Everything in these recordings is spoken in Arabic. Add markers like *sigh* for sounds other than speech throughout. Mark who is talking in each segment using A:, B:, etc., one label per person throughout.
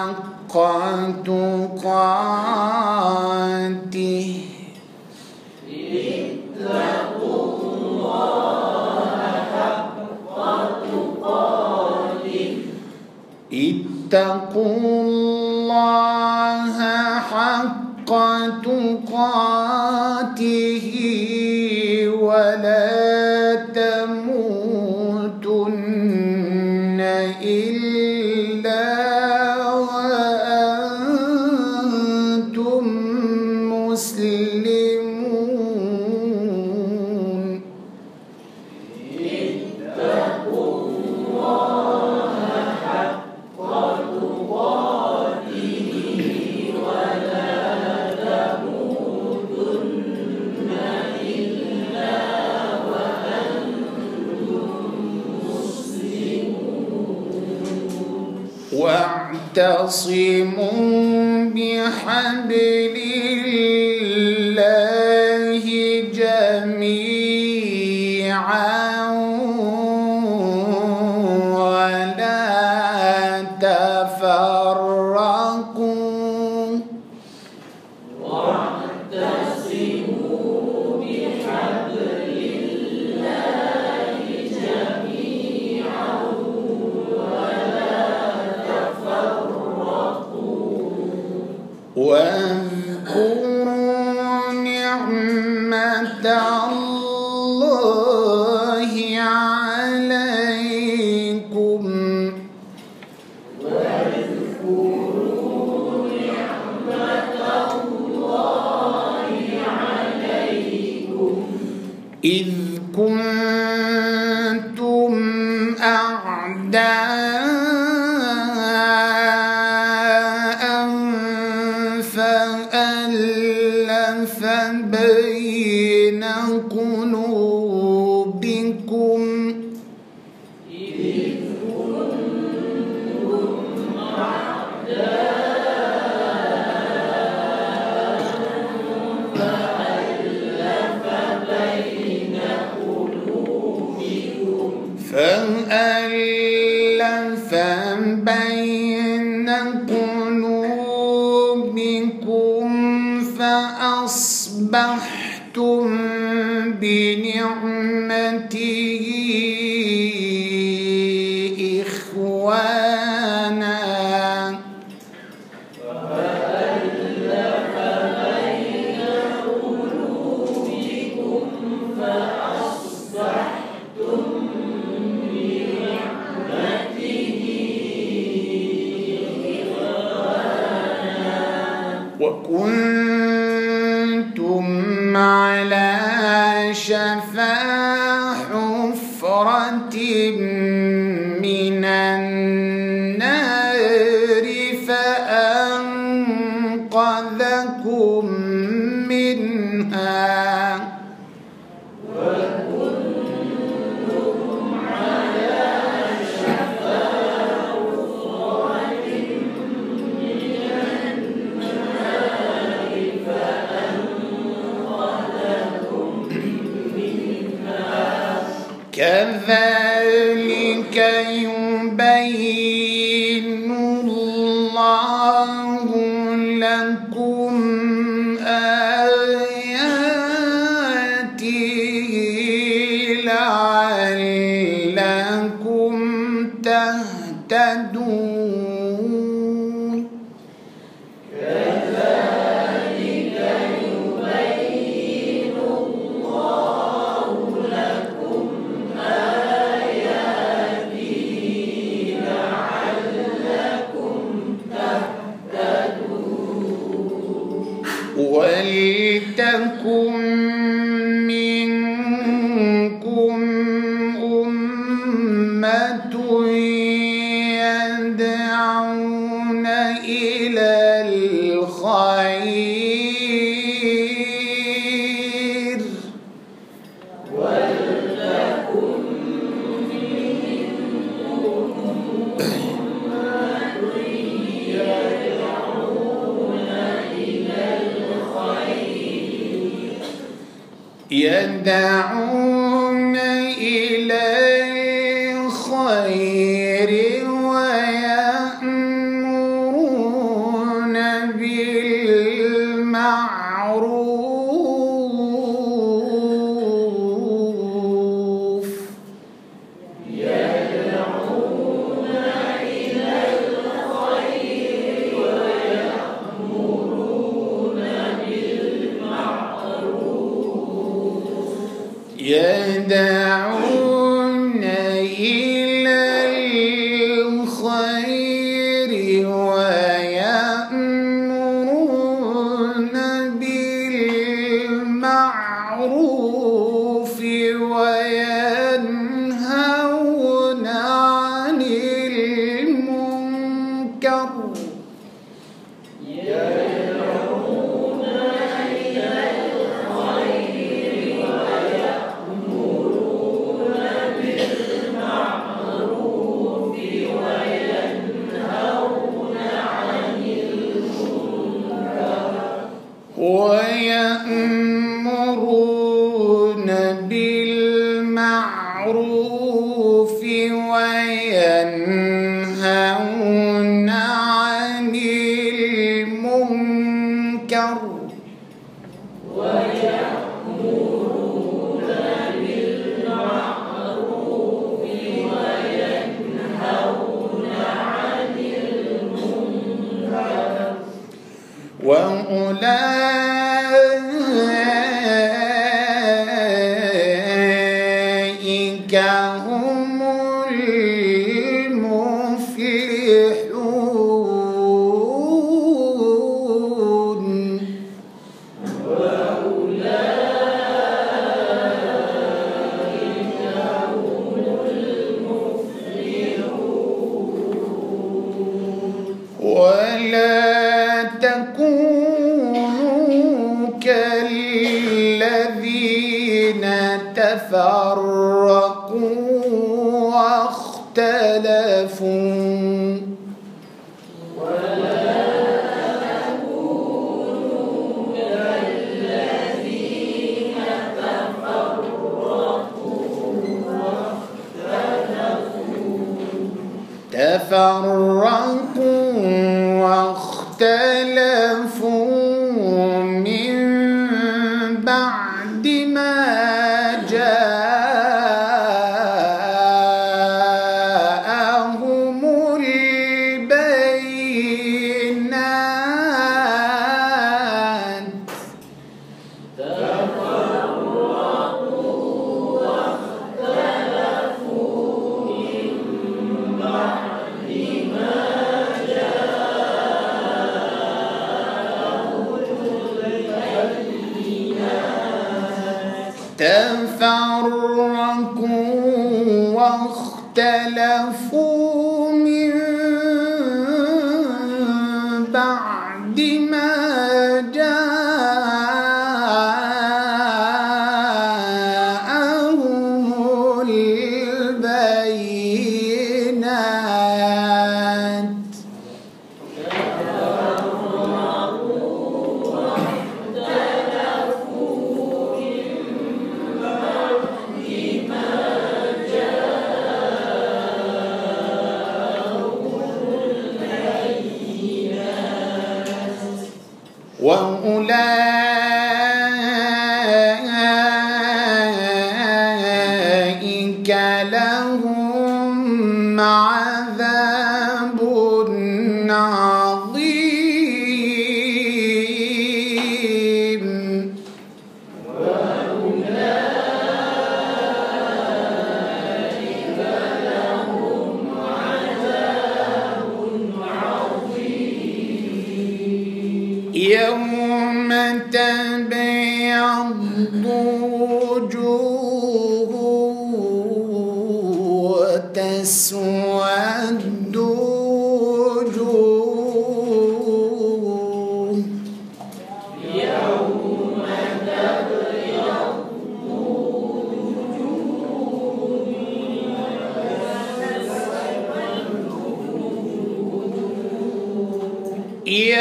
A: حق تقاته اتقوا الله حق تقاته اتقوا الله حق تقاته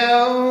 A: يوم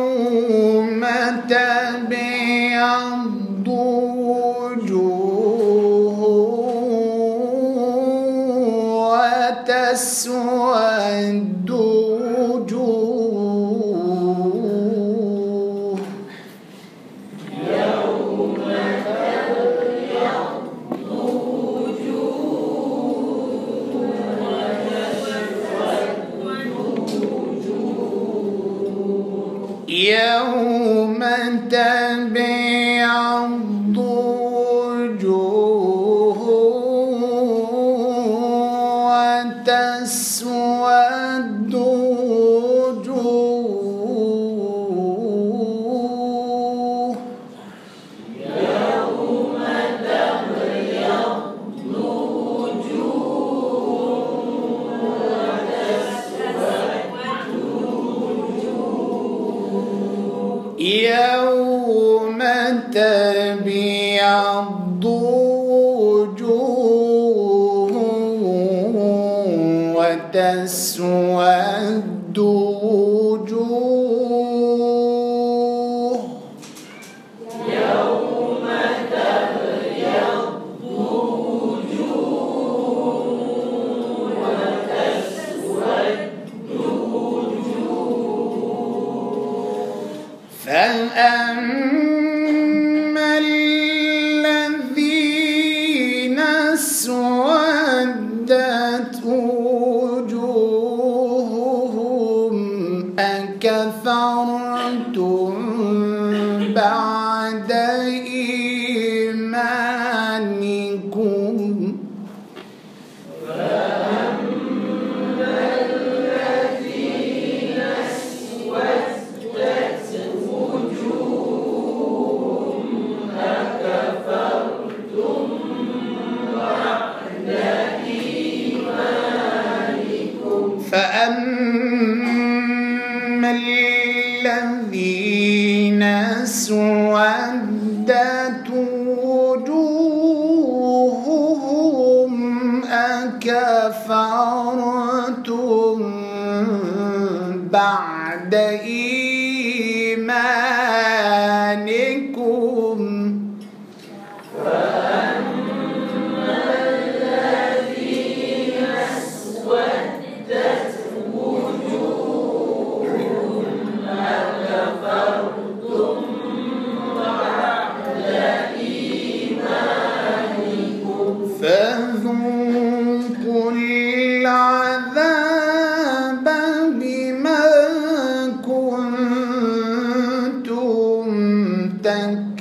A: thank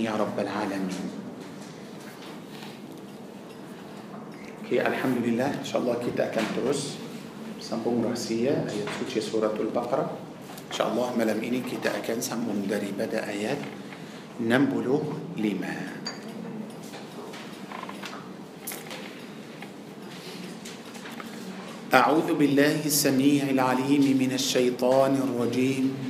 A: آمين يا رب العالمين Oke, okay, Alhamdulillah, insya Allah kita akan terus sambung rahasia ayat suci suratul Baqarah. Insya Allah malam ini kita akan sambung daripada ayat 65. أعوذ بالله السميع العليم من الشيطان الرجيم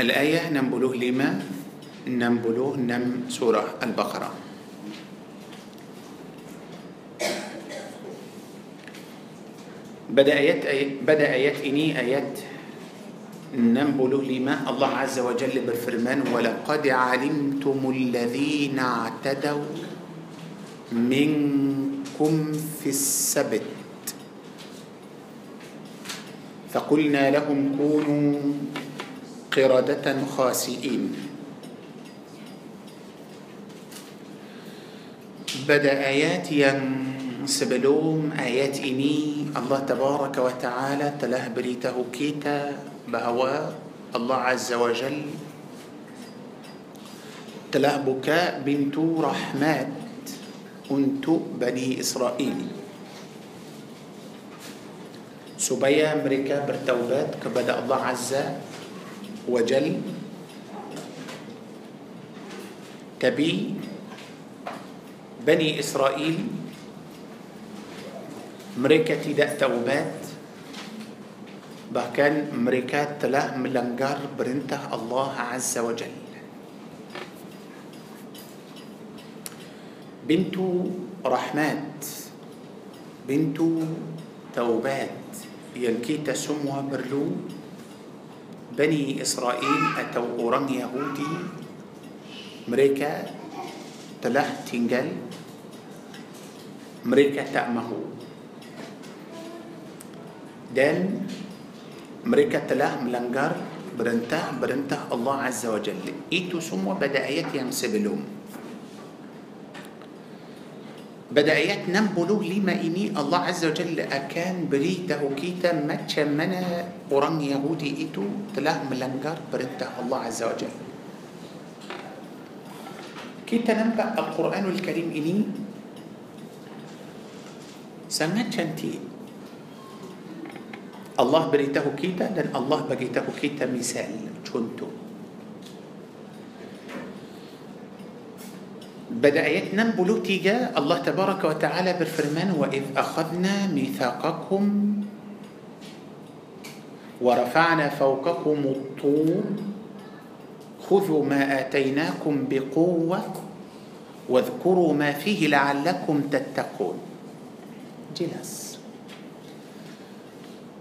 A: الآية نمبلوه لما نمبلوه نم سورة البقرة بدأ آيات بدأ آيات إني آيات ننبله لما الله عز وجل بالفرمان ولقد علمتم الذين اعتدوا منكم في السبت فقلنا لهم كونوا قرادة خاسئين بدا ايات سبلوم ايات اني الله تبارك وتعالى تله بريته كيتا بهوا الله عز وجل تله بكاء بنت رحمات انت بني اسرائيل سبيا امريكا برتوبات كبدا الله عز وجل تبي بني إسرائيل مريكا تدأ توبات بحكان مريكا تلا ملنقر برنته الله عز وجل بنت رحمات بنت توبات ينكيت سموها برلو Bani Israel atau orang Yahudi mereka telah tinggal mereka tak mahu dan mereka telah melanggar berentah berentah Allah Azza wa Jalla itu semua pada ayat yang sebelum بدايات نمبلو لما إني الله عز وجل أكان بريته كيتا ما تشمنا قران يهودي إتو تلاه ملنقر بريته الله عز وجل كيتا نبأ القرآن الكريم إني سمعت شنتي الله بريته كيتا لأن الله بقيته كيتا مثال شنتو بدأتنا بلوتيجا الله تبارك وتعالى بالفرمان وإذ أخذنا ميثاقكم ورفعنا فوقكم الطور خذوا ما آتيناكم بقوة واذكروا ما فيه لعلكم تتقون جلس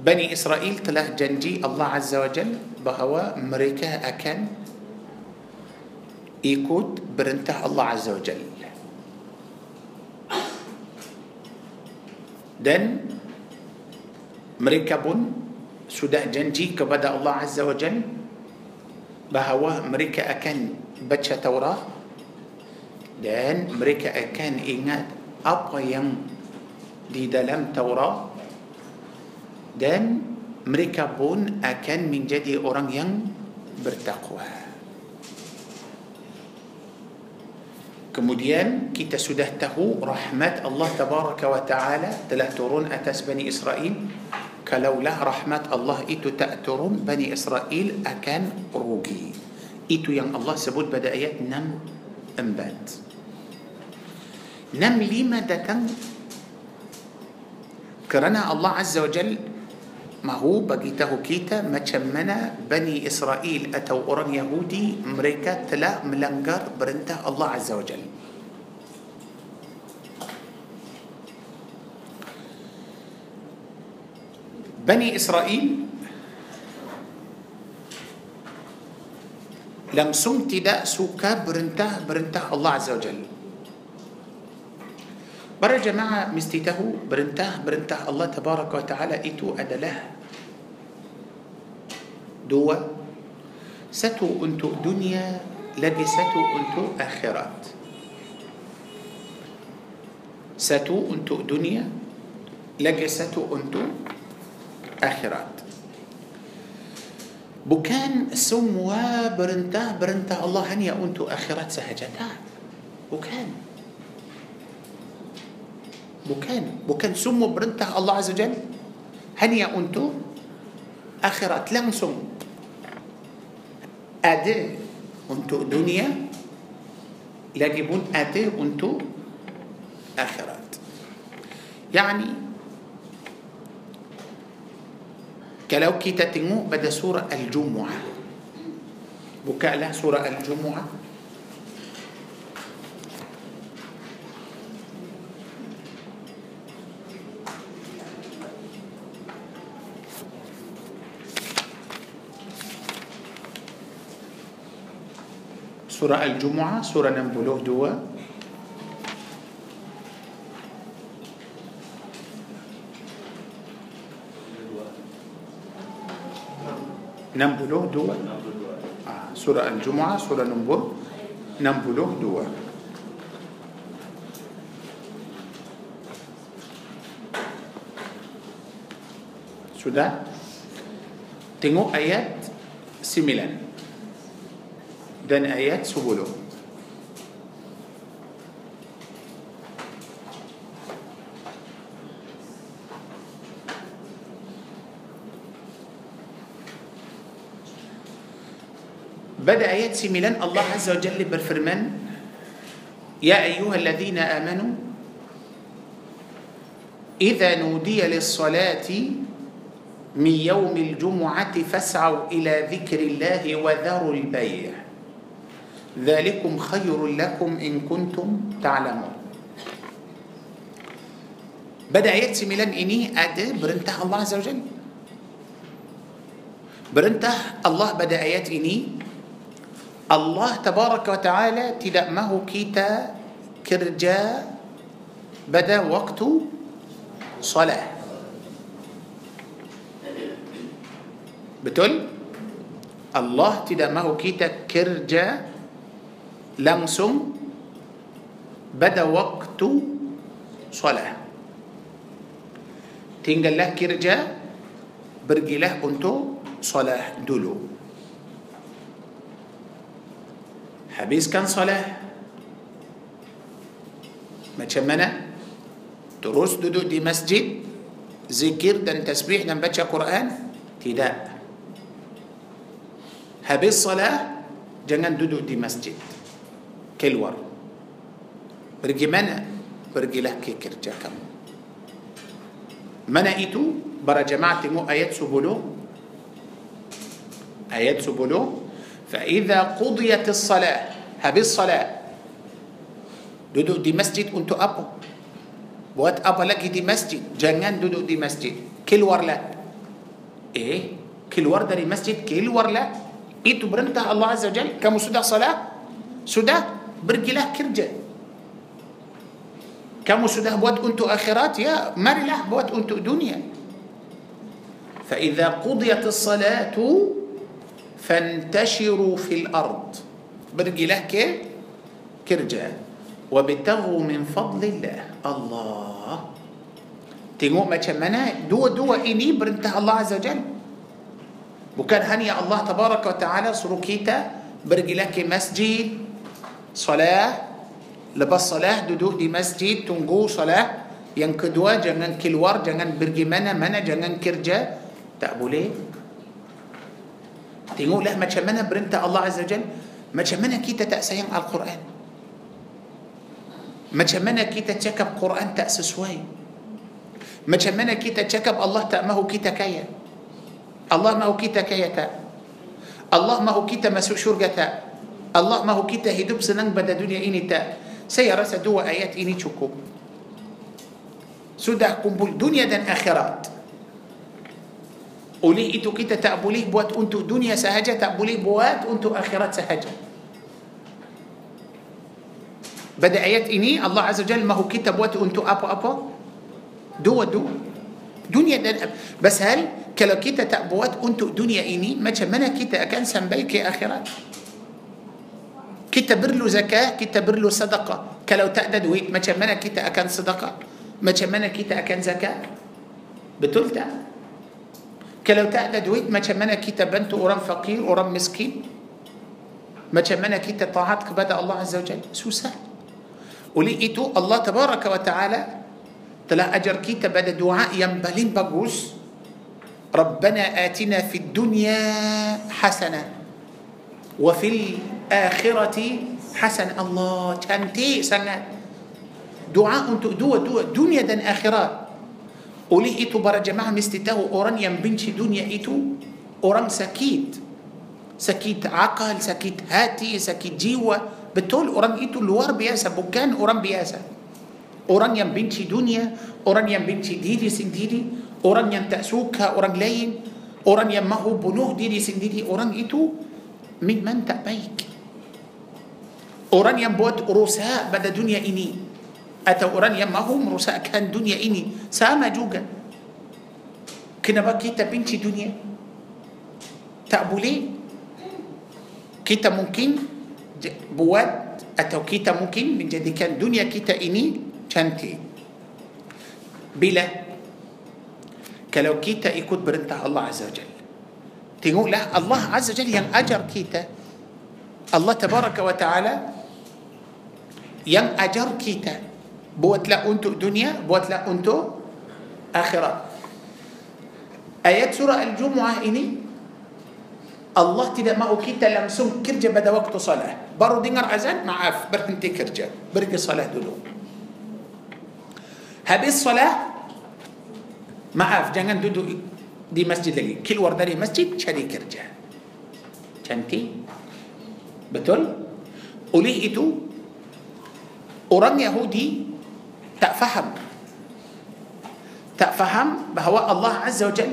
A: بني إسرائيل تلاه جنجي الله عز وجل بهوا مريكا أكان ikut berintah Allah Azza wa Jalla dan mereka pun sudah janji kepada Allah Azza wa Jal bahawa mereka akan baca Taurat dan mereka akan ingat apa yang di dalam Taurat dan mereka pun akan menjadi orang yang bertakwa Kemudian kita sudah tahu rahmat Allah Tabaraka wa Ta'ala telah turun atas Bani Israel. Kalaulah rahmat Allah itu tak turun, Bani Israel akan rugi. Itu yang Allah sebut pada ayat 6, 4. 6, 5 datang kerana Allah Azza wa Jalla ما هو بقيته كيتا ما شمنا بني إسرائيل أتوا أوران يهودي أمريكا تلا ملنقر برنته الله عز وجل بني إسرائيل لم سمت داء سوكا برنته برنته الله عز وجل برا جماعة مستيته برنته برنته الله تبارك وتعالى إتو أدله دوا ستو أنتو دنيا لدي ستو أنتو آخرات ستو أنتو دنيا لدي ستو أنتو آخرات بكان سموا برنته برنته الله هنيا أنتو آخرات سهجتات بكان بكان Bukan, bukan semua perintah Allah Azza Jal hanya untuk akhirat langsung. Ada untuk dunia lagi pun ada untuk akhirat. Yani kalau kita tengok pada surah Al-Jumu'ah bukalah surah Al-Jumu'ah surah al-jumuah surah nombor 2 enam puluh dua ah, surah al-jumuah surah nombor enam puluh dua sudah tengok ayat sembilan دن آيات سبوله بدأ آيات سيميلان الله عز وجل بالفرمان يا أيها الذين آمنوا إذا نودي للصلاة من يوم الجمعة فاسعوا إلى ذكر الله وذروا البيع ذلكم خير لكم إن كنتم تعلمون بدأ يأتي ميلان إني أدي برنته الله عز وجل برنته الله بدأ آيات الله تبارك وتعالى تدأ ماهو كيتا كرجا بدأ وقت صلاة بتقول الله تدأ ماهو كيتا كرجا لمسم بدا وقت صلاة تنقل له كرجة برقي له أنتو صلاة دلو حبيس كان صلاة ما تشمنا تروس دودو دي مسجد ذكر دن تسبيح دن بچا قرآن تداء هبي الصلاة جنن دودو دي مسجد كلور برجي منا برجي لك كرجكم منا إتو برا جماعة مو آيات سبلو آيات سبلو فإذا قضيت الصلاة هبي الصلاة دودو دي مسجد أنتو أبو بوات أبو لك دي مسجد جنان دودو دي مسجد كلور لا إيه كلور داري مسجد كلور لا إتو برنتها الله عز وجل كم سودا صلاة سودا Pergilah kerja. Kamu sudah buat untuk akhirat, ya marilah buat untuk dunia. فإذا قضيت الصلاة فانتشروا في الأرض برجله كي كرجة وابتغوا من فضل الله الله Tengok macam mana dua-dua ini perintah Allah Azza Jal. Bukan hanya Allah Tabaraka wa Ta'ala suruh kita pergilah ke masjid, صلاة لبس صلاة دودو دي مسجد تنجو صلاة ينكدوا جنن كلوار جنن برجي منا منا جنن تأبو ليه تقول لا ما تشمنا برنت الله عز وجل ما تشمنا كي تتأسين على القرآن ما تشمنا كي تتشكب قرآن تأسس واي ما تشمنا كي تتشكب الله تأمه كي تكايا الله ما هو كي تكايا تأ الله ما هو كي تمسو شرقة تأ Allah mahu kita hidup senang pada dunia ini tak saya rasa dua ayat ini cukup sudah kumpul dunia dan akhirat oleh itu kita tak boleh buat untuk dunia sahaja tak boleh buat untuk akhirat sahaja pada ayat ini Allah Azza Jal mahu kita buat untuk apa-apa dua-dua dunia dan akhirat. kalau kita tak buat untuk dunia ini macam mana kita akan sampai ke akhirat كتبر له زكاة كتبر له صدقة كلو تأدد ويت ما شمنا كيتا أكان صدقة ما شمنا كيتا أكان زكاة بتلتا كلو تأدد ويت ما شمنا كيتا بنت أرام فقير أرام مسكين ما شمنا كيتا طاعتك كبدا الله عز وجل سوسة ولقيته الله تبارك وتعالى تلا أجر كيتا بدأ دعاء ينبالين بقوس ربنا آتنا في الدنيا حسنة وفي آخرة حسن الله تمتي سنة دعاء تو دو دنيا دن آخرة ولي إتو برا جماعة مستتاو أوران ينبنشي دنيا إتو أوران سكيت سكيت عقل سكيت هاتي سكيت جيوة بتول أوران إتو لوار بياسة بكان أوران بياسة أوران ينبنشي دنيا أوران ينبنشي ديري سنديري أوران ينتأسوكا أوران لين أوران ينمهو بنوه ديري سنديري أوران إتو من من تأبيك orang yang buat rusak pada dunia ini atau orang yang mahu merusakkan dunia ini sama juga kenapa kita benci dunia tak boleh kita mungkin buat atau kita mungkin menjadikan dunia kita ini cantik bila kalau kita ikut perintah Allah Azza wa Jal tengoklah Allah Azza wa Jal yang ajar kita Allah Tabaraka wa Ta'ala yang ajar kita buatlah untuk dunia buatlah untuk akhirat ayat surah al-jumuah ini Allah tidak mahu kita langsung kerja pada waktu salat baru dengar azan maaf berhenti kerja berhenti salat dulu habis salat maaf jangan duduk di masjid lagi keluar dari masjid cari kerja cantik betul oleh itu Orang Yahudi tak faham. Tak faham bahawa Allah Azza wa Jal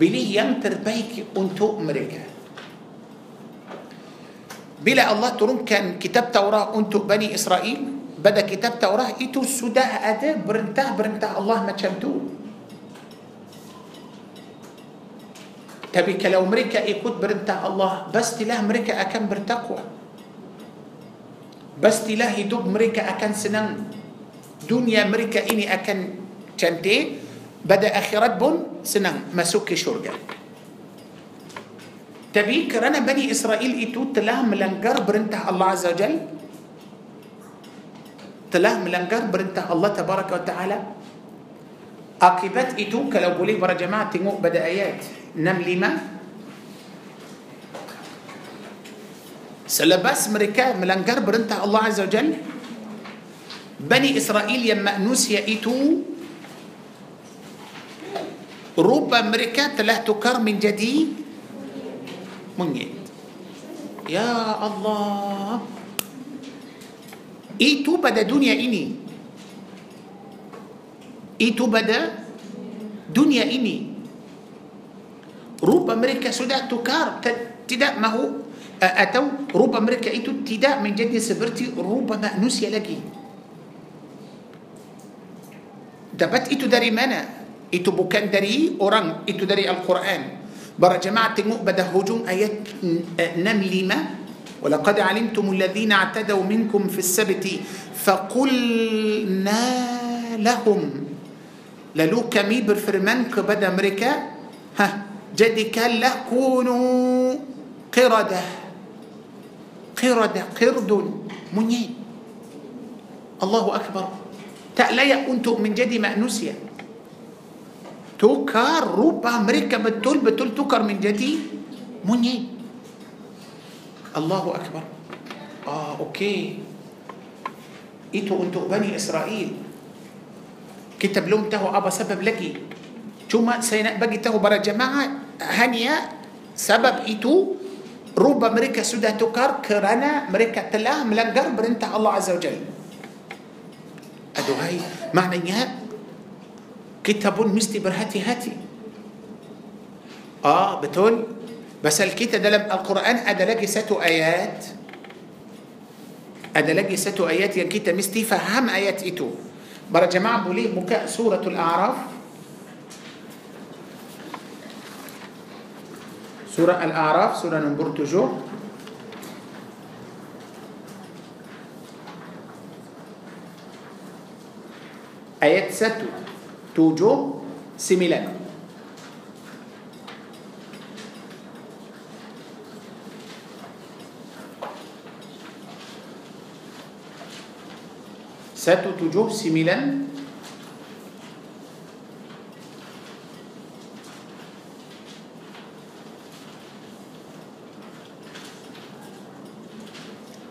A: bila yang terbaik untuk mereka. Bila Allah turunkan kitab Taurat untuk Bani Israel, pada kitab Taurat itu sudah ada berintah-berintah Allah macam tu. Tapi kalau mereka ikut berintah Allah, pastilah mereka akan bertakwa. pastilah hidup mereka akan senang dunia mereka ini akan cantik pada akhirat pun senang masuk ke syurga tapi kerana Bani Israel itu telah melanggar perintah Allah Azza Jal telah melanggar perintah Allah Tabaraka wa Ta'ala akibat itu kalau boleh para jemaah tengok pada ayat 65 Selepas mereka melanggar perintah Allah Azza wa Bani Israel yang manusia itu Rupa mereka telah tukar menjadi Mungit Ya Allah Itu pada dunia ini Itu pada dunia ini Rupa mereka sudah tukar Tidak mahu أتوا ربما ركعتوا ابتداء من جدي سبرتي ربما نسي لكي دبت إتو داري منا إتو بوكان داري أوران إتو داري القرآن برا جماعة تنمو بدا هجوم آيات نمليمة ولقد علمتم الذين اعتدوا منكم في السبت فقلنا لهم للو كمي برفرمانك بدا أمريكا ها جدي كان له كونوا قرده قرد قرد منيب الله أكبر tak layak untuk menjadi manusia tukar rupa mereka betul-betul tukar menjadi monyet Allahu Akbar ah okey itu untuk Bani Israel kita belum tahu apa sebab lagi cuma saya nak bagi tahu para jemaah hanya sebab itu روبا مريكا سودا تكر كرنا مريكا تلاه ملقر برنت الله عز وجل أدو هاي معنى يا كتاب مستي برهتي هاتي آه بتون بس الكتاب دلم القرآن أدلقي ستو آيات أدلقي ستو آيات يا يعني كتاب مستي فهم آيات إتو برا جماعة بولي مكا سورة الأعراف سورة الأعراف سورة نمبر تجو آيات ستو توجو سيميلان ساتو توجو سيميلان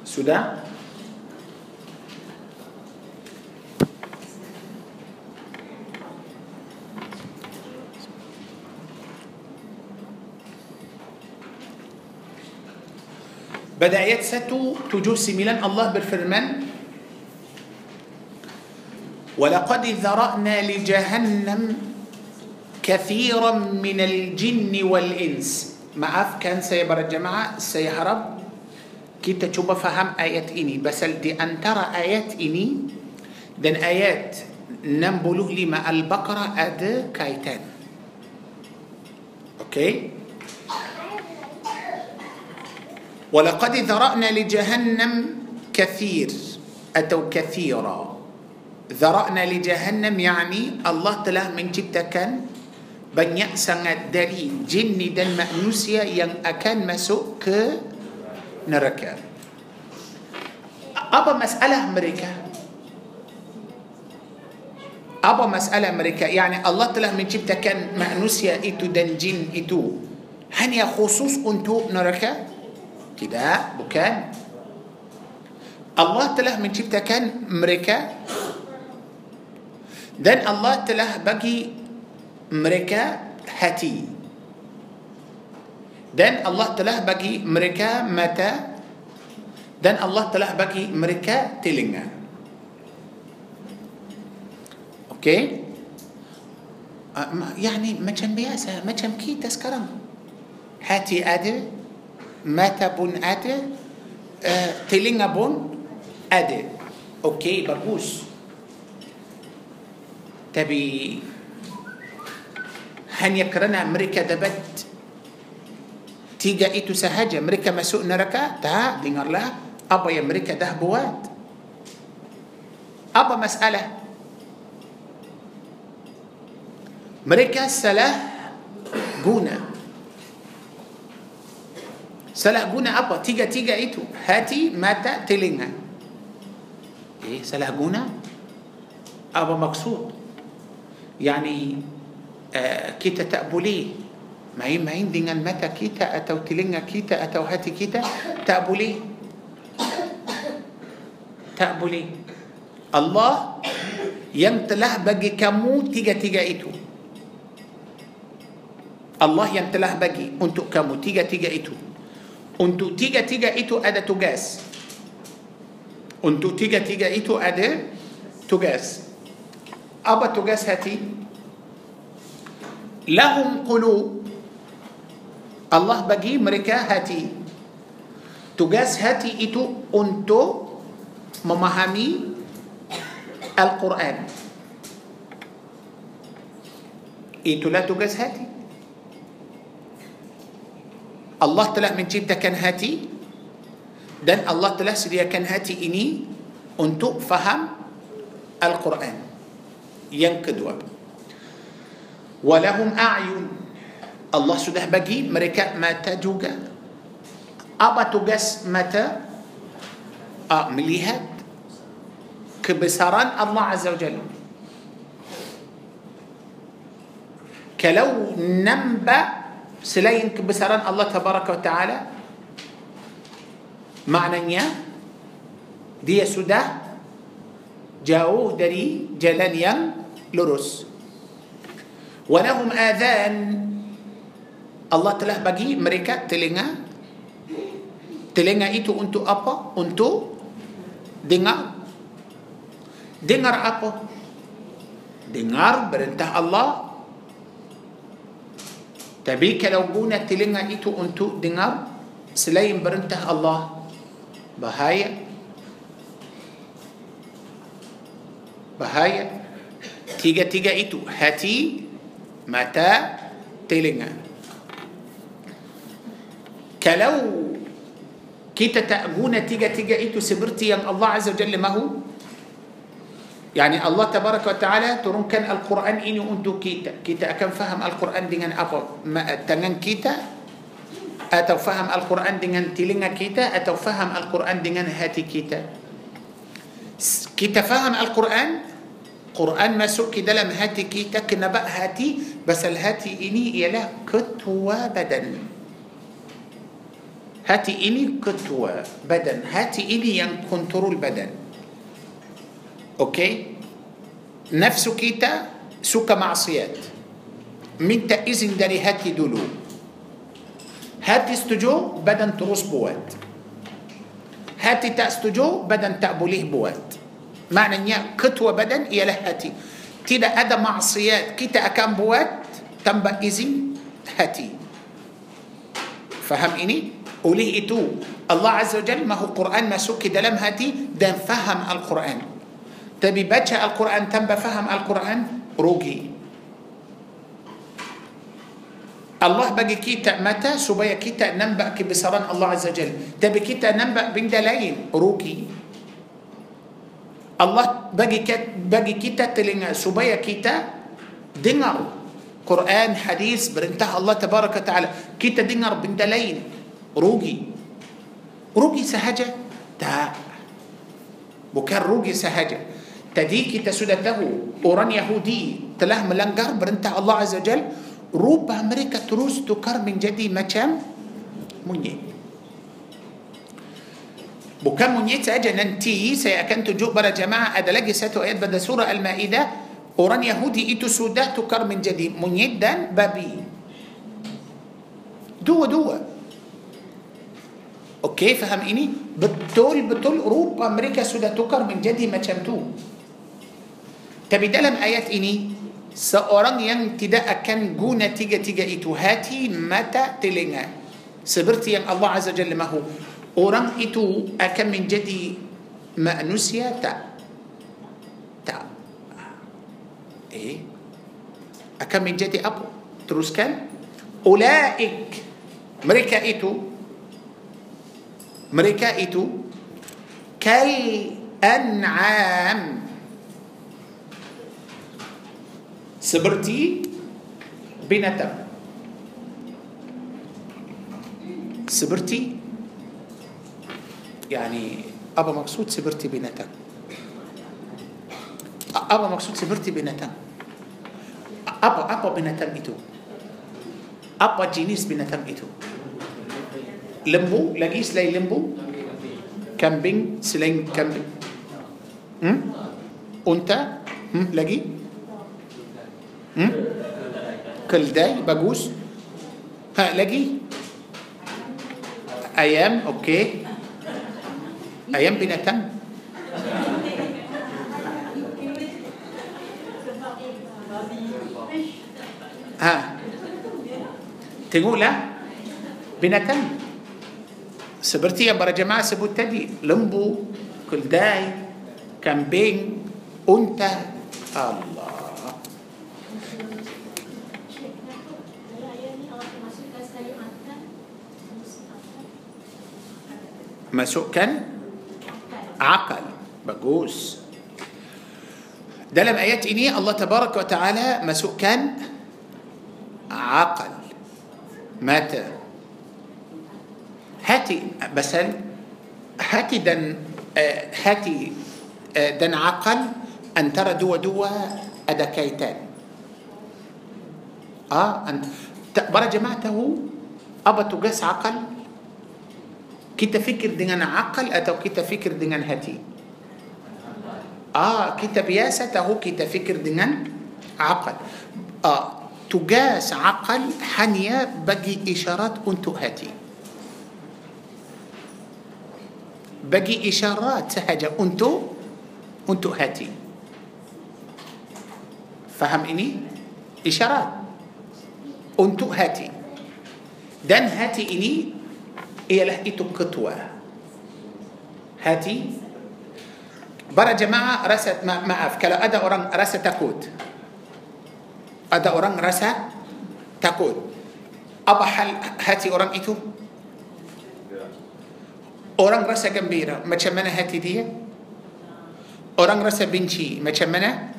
A: Sudah? Pada ayat 179 Allah berfirman ولقد ذرأنا لجهنم كثيرا من الجن والإنس maaf kan saya para jemaah saya harap kita cuba faham ayat ini pasal di antara ayat ini dan ayat 65 Al-Baqarah ada kaitan. Okey? ولقد ذرأنا لجهنم كثير أو كثيرا ذرأنا لجهنم يعني الله telah menciptakan banyak sangat dari jin dan manusia yang akan masuk ke نركب أبا مسألة أمريكا أبا مسألة أمريكا يعني الله تلا من جبتك كان مأنوسيا إتو دنجين إتو هني خصوص أنتو نركا تدا بكان الله تلا من جبتك كان أمريكا دن الله تلا بقي أمريكا هتي Dan Allah telah bagi mereka mata dan Allah telah bagi mereka telinga. Okey? يعني macam biasa, macam kita sekarang. Hati ada, mata pun ada, uh, telinga pun ada. Okey, bagus. Tapi hanya kerana mereka dapat tiga itu sahaja mereka masuk neraka tak dengarlah apa yang mereka dah buat apa masalah mereka salah guna salah guna apa tiga-tiga itu hati mata telinga eh salah guna apa maksud yani uh, kita tak boleh ما هي ما هي دينان متى كيتا أتو تلينا كيتا أتو هاتي كيتا تأبو لي تأبو لي الله يمتلح بقي كمو تيجا تيجا إتو الله يمتلح بقي أنتو كمو تيجا تيجا إتو أنتو تيجا تيجا إتو أدا تجاس أنتو تيجا تيجا إتو أدا تجاس أبا تجاس هاتي لهم قلوب Allah bagi mereka hati. Tugas hati itu untuk memahami Al-Quran. Itulah tugas hati. Allah telah menciptakan hati dan Allah telah sediakan hati ini untuk faham Al-Quran. Yang kedua. Walahum a'yun. Allah sudah bagi mereka mata juga. Apa tugas mata? Ah, melihat kebesaran Allah Azza wa Jalla. Kalau nampak selain kebesaran Allah Tabaraka wa Ta'ala, maknanya dia sudah jauh dari jalan yang lurus. Walahum adhan Allah telah bagi mereka telinga telinga itu untuk apa? untuk dengar dengar apa? dengar berintah Allah tapi kalau guna telinga itu untuk dengar selain berintah Allah bahaya bahaya tiga-tiga itu hati mata telinga كلو كيتا تأمونا تيجا تيجا إيتو سبرتي يعني الله عز وجل ما هو يعني الله تبارك وتعالى ترون كان القرآن إني أنتو كيتا كيتا أكن فهم القرآن دينا أبا ما تنن كيتا أتو فهم القرآن دينا تلنا كيتا أتو فهم القرآن دينا هاتي كيتا كيتا فهم القرآن قرآن ما سوك دلم هاتي كيتا كنبأ هاتي بس الهاتي إني إله كتوى بدن هاتي إلي كتوة بدن هاتي إلي ين يعني كنترول بدن أوكي نفس كيتا سوكا معصيات من تأذن داري هاتي دولو هاتي استجو بدن تروس بوات هاتي تأستجو بدن تأبوليه بوات معنى نيا كتوة بدن يا هاتي تيدا أدا معصيات كيتا أكام بوات تنبأ إذن هاتي فهم إني؟ وليه إتو الله عز وجل ما هو قرآن ما سك دلم هاتي دان فهم القرآن تبي بچا القرآن تم بفهم القرآن روجي الله بقي كيتا متى سبيا كيتا ننبأ كي بسران الله عز وجل تبي كيتا ننبأ بين دلائل روكي الله بقي كيتا بقي كيتا تلين سبيا كيتا دينار قرآن حديث برنتها الله تبارك وتعالى كيتا دينار بين دلائل rugi rugi sahaja tak bukan rugi sahaja tadi kita sudah tahu orang Yahudi telah melanggar perintah Allah Azza Jal rubah mereka terus tukar menjadi macam monyet bukan monyet saja nanti saya akan tunjuk para jamaah ada lagi satu ayat pada surah Al-Ma'idah orang Yahudi itu sudah tukar menjadi monyet dan babi dua-dua Okey, faham ini? Betul-betul rupa mereka sudah tukar menjadi macam tu. Tapi dalam ayat ini, seorang yang tidak akan guna tiga-tiga itu, hati, mata, telinga. Seperti yang Allah Azza Jalla mahu. Orang itu akan menjadi manusia tak? Tak. Eh? Akan menjadi apa? Teruskan. Ulaik. Mereka itu مريكا itu kal أنعام seperti بنتا seperti يعني أبا مقصود سبرتي بنتا أبا مقصود سبرتي بنتا أبا أبا بنتا إتو أبا جينيس بنتا إتو lembu lagi selain lembu kambing selain kambing hmm? unta hmm? lagi hmm? keldai bagus ha lagi ayam okey ayam binatang ha tengoklah binatang seperti yang para jemaah sebut tadi lembu keldai kambing unta Allah masukkan akal bagus dalam ayat ini Allah tabaraka wa taala masukkan akal mata هاتي بس هاتي دن آه، هاتي آه، دن عقل ان ترى دوا دوا ادكيتان اه ان برا جماعته ابا تقاس عقل كي تفكر دين عقل اتو كي تفكر دين هاتي اه كي تبياس تهو كي تفكر دين عقل اه تقاس عقل حنيا بقي اشارات انتو هاتي bagi isyarat sahaja untuk untuk hati. Faham ini? Isyarat untuk hati. Dan hati ini ialah itu ketua. Hati Para jemaah rasa ma maaf kalau ada orang rasa takut. Ada orang rasa takut. Apa hal hati orang itu? Orang rasa gembira macam mana hati dia? Orang rasa benci macam mana?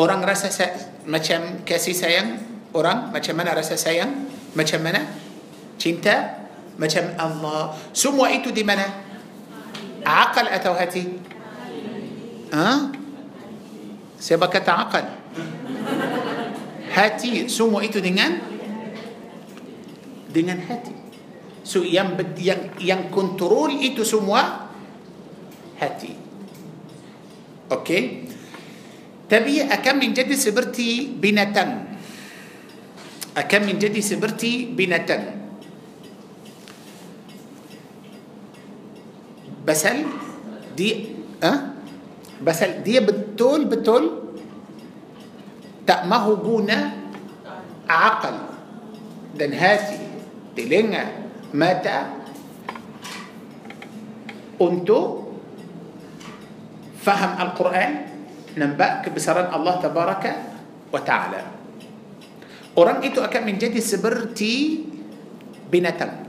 A: Orang rasa se- macam kasih sayang? Orang macam mana rasa sayang? Macam mana? Cinta? Macam Allah. Semua itu di mana? Akal atau hati? Ha? Siapa kata akal? Hati. Semua itu dengan? Dengan hati. So yang yang yang kontrol itu semua hati. Okey. Tapi akan menjadi seperti binatang. Akan menjadi seperti binatang. Basal di ah basal dia betul betul tak mahu guna akal dan hati telinga mata untuk faham Al-Quran nampak kebesaran Allah Tabaraka wa Ta'ala. Orang itu akan menjadi seperti binatang.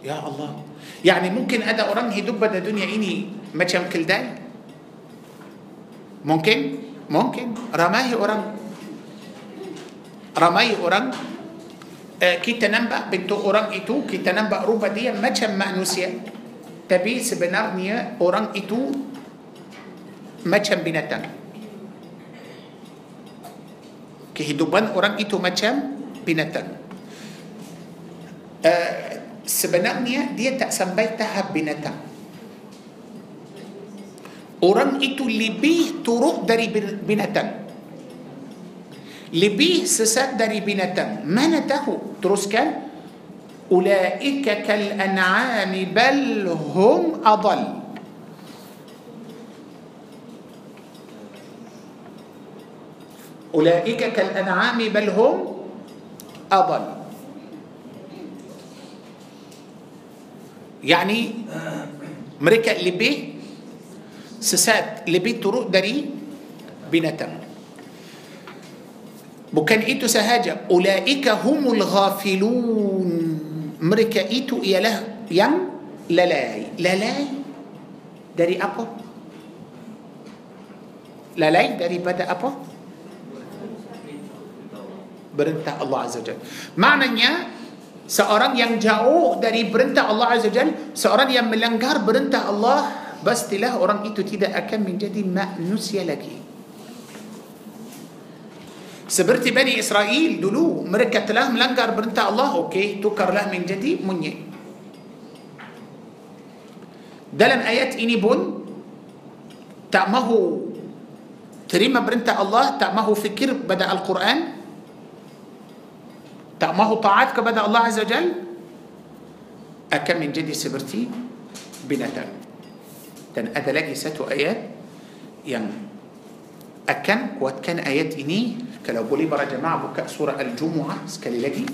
A: Ya Allah. Yani mungkin ada orang hidup pada dunia ini macam keldai. Mungkin, mungkin ramai orang ramai orang Eh, kita nampak betul orang itu kita nampak rupa dia macam manusia tapi sebenarnya orang itu macam binatang kehidupan orang itu macam binatang uh, sebenarnya dia tak sampai tahap binatang orang itu lebih turut dari binatang لبيه سسدري بنتم ما نته تروس كان أولئك كالأنعام بل هم أضل أولئك كالأنعام بل هم أضل يعني مريكا لبي سسات لبي تروق دري بنتم Bukan itu sahaja. Ulaika humul ghafilun. Mereka itu ialah yang lalai. Lalai dari apa? Lalai daripada apa? Berentah Allah Azza Jal. Maknanya, seorang yang jauh dari berentah Allah Azza Jal, seorang yang melanggar berentah Allah, pastilah orang itu tidak akan menjadi manusia lagi. Seperti Bani Israel dulu Mereka telah melanggar perintah Allah Okey, tukarlah menjadi munyik Dalam ayat ini pun Tak mahu Terima perintah Allah Tak mahu fikir pada Al-Quran Tak mahu taat kepada Allah Azza Jal Akan menjadi seperti Binatang Dan ada lagi satu ayat Yang akan kuatkan ayat ini Kalau boleh para jemaah buka surah Al-Jumu'ah sekali lagi.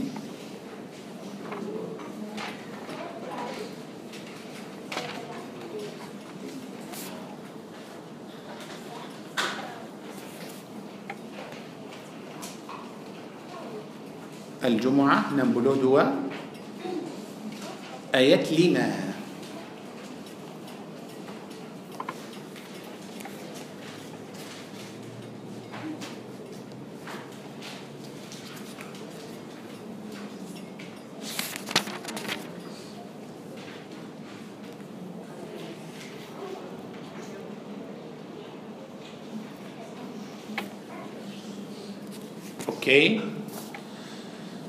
A: الجمعة نمبلو دوا آيات لما اوكي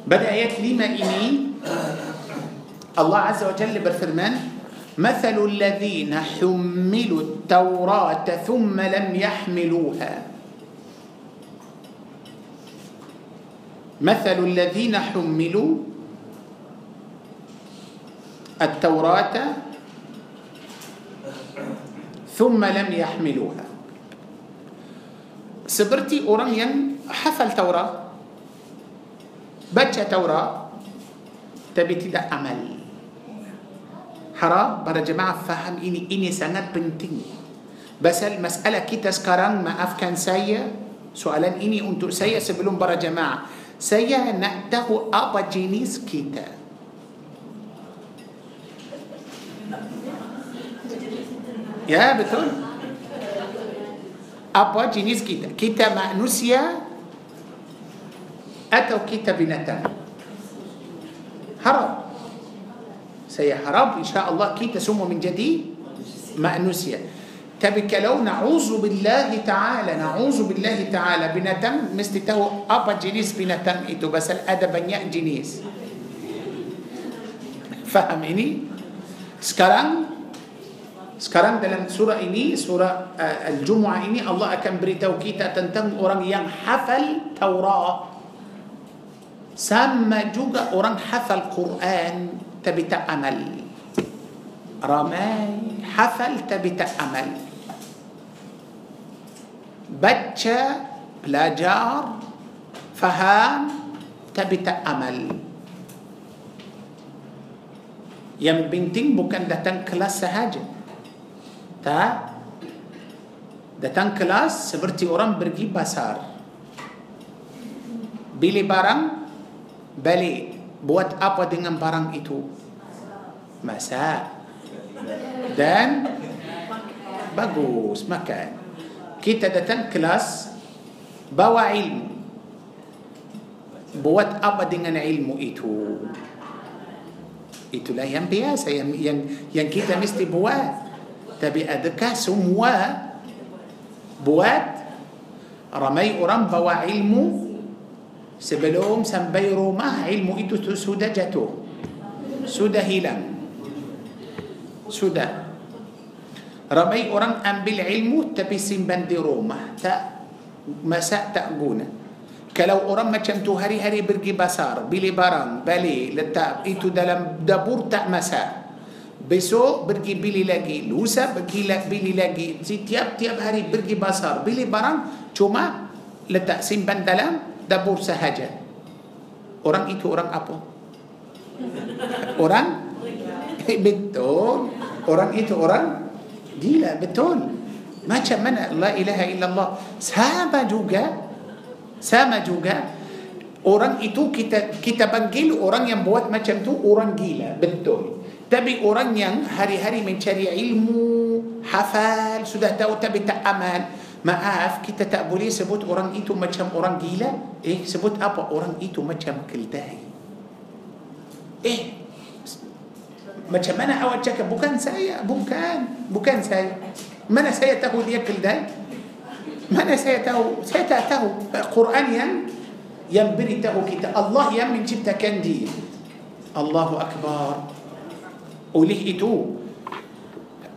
A: بعد آيات لما إني الله عز وجل بالفرمان مثل الذين حملوا التوراة ثم لم يحملوها مثل الذين حملوا التوراة ثم لم يحملوها سبرتي أورميا حفل توراه باتشا توراة تبي تدا عمل حرام برا جماعة فهم إني إني سنة بنتين بس المسألة كيتا سكران ما أفكان سيا سؤالا إني أنتو سيا سبلون برا جماعة سيا نأته أبا جينيس كيتا يا بتقول أبا جينيس كيتا كيتا ما نسيا أتوا كتاب نتن هرب سيهرب إن شاء الله كي تسمو من جديد ما نسي تبك لو نعوذ بالله تعالى نعوذ بالله تعالى بنتم مثل تهو أبا جنيس بنتم إتو بس الأدب أن نيا جنيس فهميني سكران سكران دلن سورة إني سورة آه، الجمعة إني الله أكبر بري توكيتا تنتم أوران ين حفل توراه sama juga orang hafal Quran tapi tak amal ramai hafal tapi tak amal baca belajar faham tapi tak amal yang penting bukan datang kelas sahaja tak datang kelas seperti orang pergi pasar beli barang balik buat apa dengan barang itu masak dan bagus makan kita datang kelas bawa ilmu buat apa dengan ilmu itu itulah yang biasa yang yang, yang kita mesti buat tapi adakah semua buat ramai orang bawa ilmu sebelum sampai rumah ilmu itu sudah jatuh sudah hilang sudah ramai orang ambil ilmu tapi simpan di rumah tak masa tak guna kalau orang macam tu hari-hari pergi pasar beli barang balik, letak itu dalam dapur tak masa besok pergi beli lagi lusa pergi bila lagi setiap tiap hari pergi pasar beli barang cuma letak simpan dalam dapur sahaja Orang itu orang apa? Orang? Eh, betul Orang itu orang? Gila, betul Macam mana Allah ilaha illallah Sama juga Sama juga Orang itu kita kita panggil orang yang buat macam tu orang gila betul. Tapi orang yang hari-hari mencari ilmu hafal sudah tahu tapi tak amal. Maaf, kita tak boleh sebut orang itu macam orang gila. Eh, sebut apa? Orang itu macam keldai. Eh, macam mana awak cakap? Bukan saya, bukan. Bukan saya. Mana saya tahu dia keldai? Mana saya tahu? Saya tak tahu. Quran yang yang beritahu kita. Allah yang menciptakan dia. Allahu Akbar. Oleh itu,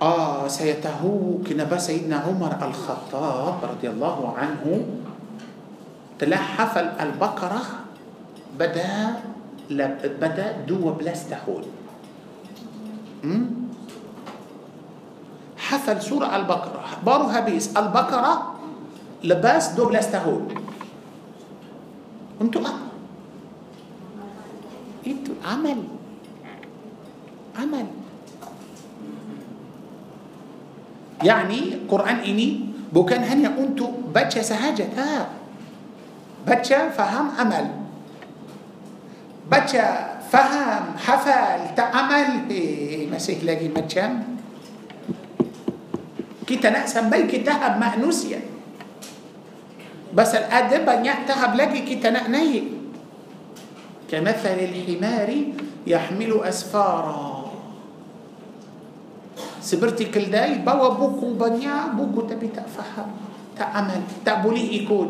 A: آه سيتهوك نبا سيدنا عمر الخطاب رضي الله عنه تلحف البقرة بدا بدا دو بلاس تهول حفل سورة البقرة بارو هابيس البقرة لباس دو بلاس تهول انتو أب. انتو عمل عمل يعني قرآن إني بوكان هني أنتو بتشا سهاجة تا بتشا فهم أمل بتشا فهم حفل تأمل إيه مسيح لاجي متشام كي تنقسم بل كي تهب مأنوسيا بس الأدب أن يتهب لك كي تنقنيه كمثل الحمار يحمل أسفاراً Seperti keldai bawa buku banyak buku tapi tak faham, tak amal, tak boleh ikut.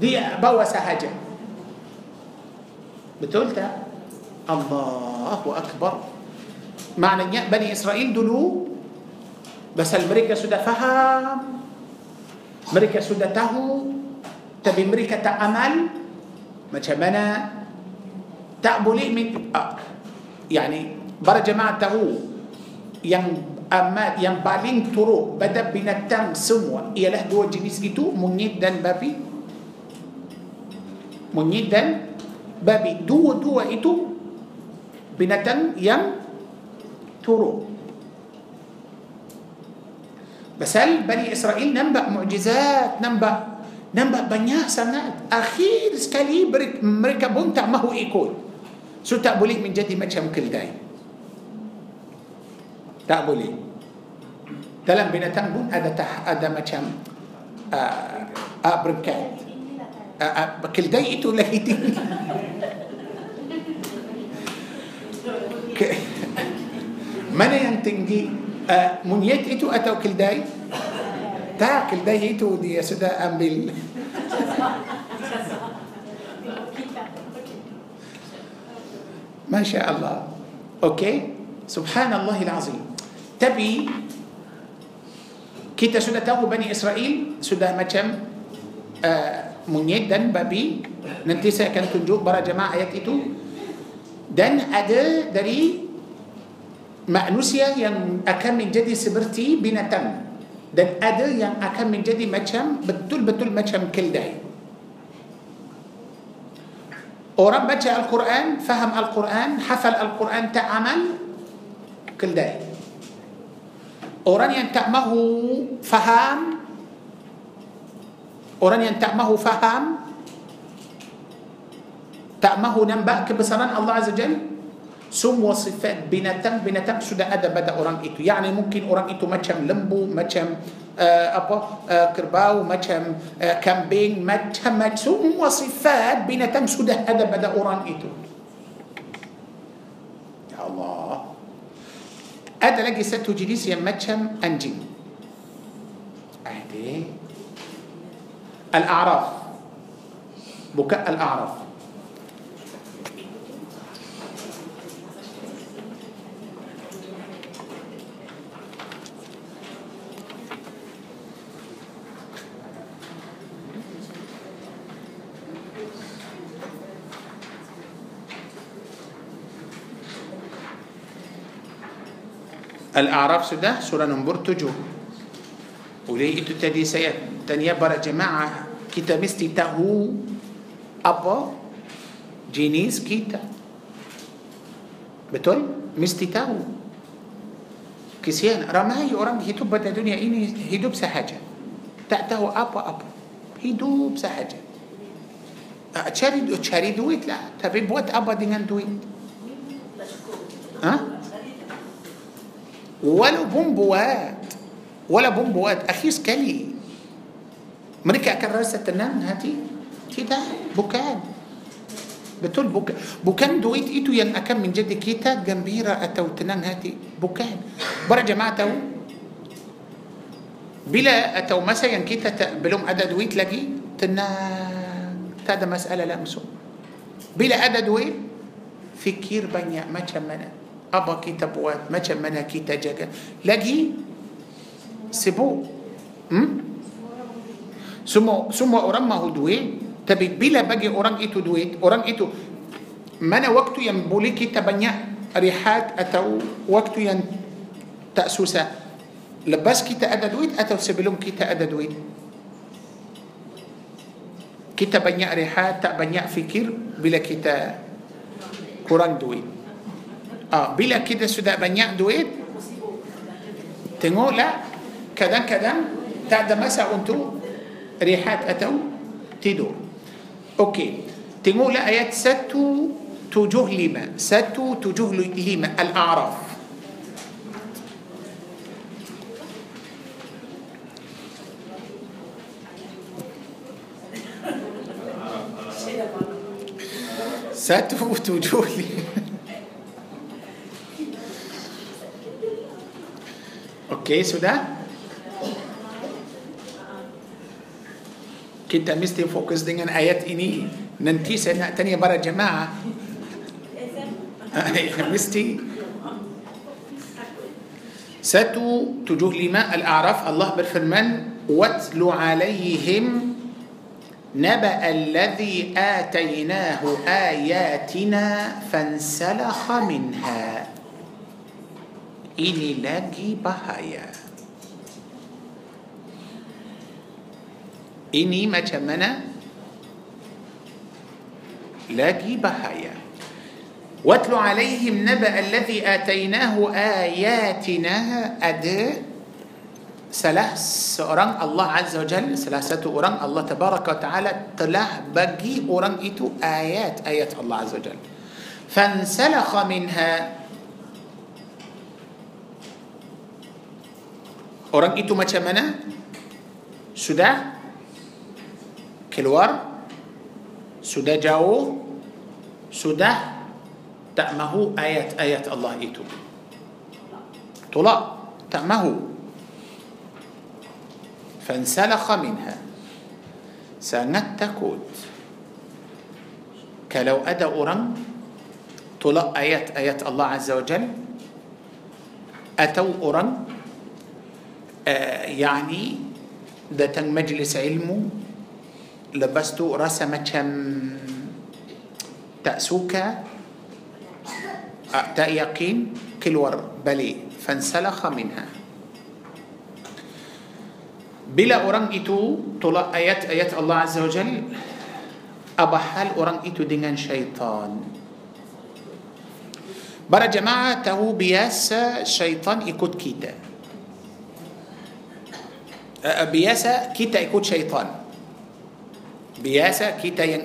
A: Dia bawa sahaja. Betul tak? Allahu Akbar. Maknanya Bani Israel dulu Pasal mereka sudah faham Mereka sudah tahu Tapi mereka tak amal Macam mana Tak boleh min, ah, Yani Para jemaah tahu Yang amat yang paling teruk pada binatang semua ialah dua jenis itu monyet dan babi monyet dan babi dua-dua itu binatang yang teruk Basal Bani Israel nampak mujizat, nampak nampak banyak sangat. Akhir sekali mereka pun tak mahu ikut. So tak boleh menjadi macam keldai. Tak boleh. Dalam binatang pun ada tah, ada macam uh, uh, berkat. Uh, uh, keldai itu lagi tinggi. mana yang tinggi? Uh, munyet itu atau keldai? Tak, keldai itu dia sudah ambil. ما شاء الله اوكي سبحان الله العظيم Tapi kita sudah tahu Bani Israel sudah macam uh, monyet dan babi. Nanti saya akan tunjuk para jemaah ayat itu. Dan ada dari manusia yang akan menjadi seperti binatang. Dan ada yang akan menjadi macam betul-betul macam keldai. Orang baca Al-Quran, faham Al-Quran, hafal Al-Quran, tak amal, keldai. Orang yang tak mahu faham Orang yang tak mahu faham Tak mahu nampak kebesaran Allah Azza Jal Semua sifat binatang Binatang sudah ada pada orang itu Yang ini mungkin orang itu macam lembu Macam uh, apa uh, kerbau Macam uh, kambing macam, macam semua sifat binatang Sudah ada pada orang itu Ya Allah ادى لجي ستو جليس يمتشم انجي اهدي الاعراف بكاء الاعراف الأعراف سودة سورة نمبر تجو ولي إتو تدي سيات تنيا برا جماعة كتا مستي تهو أبا جينيس كتا بتول مستي تهو كسيان رماي أوران هيدوب بدا دنيا إني هيدوب سحاجة تأتهو أبا أبا هيدوب سحاجة أتشاري دويت لا تبي بوت أبا دينا دويت ها؟ أه؟ ولا بومبوات ولا بومبوات أخيس كلي مريكا كان رأسة تنام هاتي تيدا بوكان بتقول بوك بوكان دويت ايتو ين أكم من جدي كيتا جنبيرة أتو تنام هاتي بوكان برا جماعة تو بلا أتو مسا ين كيتا بلوم أدا دويت لقي تنام تادا مسألة لأمسو بلا أدا دويت فكير بنيا ما تشمنت أبا كيتا بوات ما جمنا كيتا جاكا لقي سبو هم؟ سمو سمو أرمى هدوي تبي بلا بقي أرمى إتو دويت أرمى إتو منا وقت ينبولي كيتا بنيا ريحات أتو وقت ين تأسوسا لباس كيتا أدا دويت أتو سبلوم كيتا أدا دويت كيتا بنيا ريحات تأ بنيا فكر بلا كيتا كوران دويت ah, bila kita sudah banyak duit tengoklah kadang-kadang tak ada masa untuk rehat atau tidur okey tengoklah ayat 175 175 al-a'raf ساتفوت وجوهي Okey, sudah? Kita mesti fokus dengan ayat ini. Nanti saya nak tanya para jemaah. mesti. Satu tujuh lima Al-A'raf Allah berfirman وَاتْلُ عَلَيْهِمْ نبأ الذي آتيناه آياتنا فانسلخ منها ini lagi bahaya. Ini macam mana? Lagi bahaya. واتل عليهم نبأ الذي آتيناه آياتنا أد salah seorang Allah Azza wa Jalla, salah satu orang Allah Tabaraka wa Ta'ala telah bagi orang itu ayat-ayat Allah Azza wa Jalla. فانسلخ منها Orang itu macam mana? Sudah keluar? Sudah jauh? Sudah tak mahu ayat-ayat Allah itu. Tolak. Tak mahu. فانسلخ منها sangat takut kalau ada orang tolak ayat-ayat Allah Azza wa Jal atau orang آه، يعني ذات مجلس علمه لبست رسمة تأسوكا آه، تا يقين كلور بلي فانسلخ منها بلا أوران إتو طلع آيات آيات الله عز وجل أبحال أوران إتو دينان شيطان برا جماعة تهو بياس شيطان إكوت كيتا بياسة كيتا يكون شيطان بياسة كيتا ين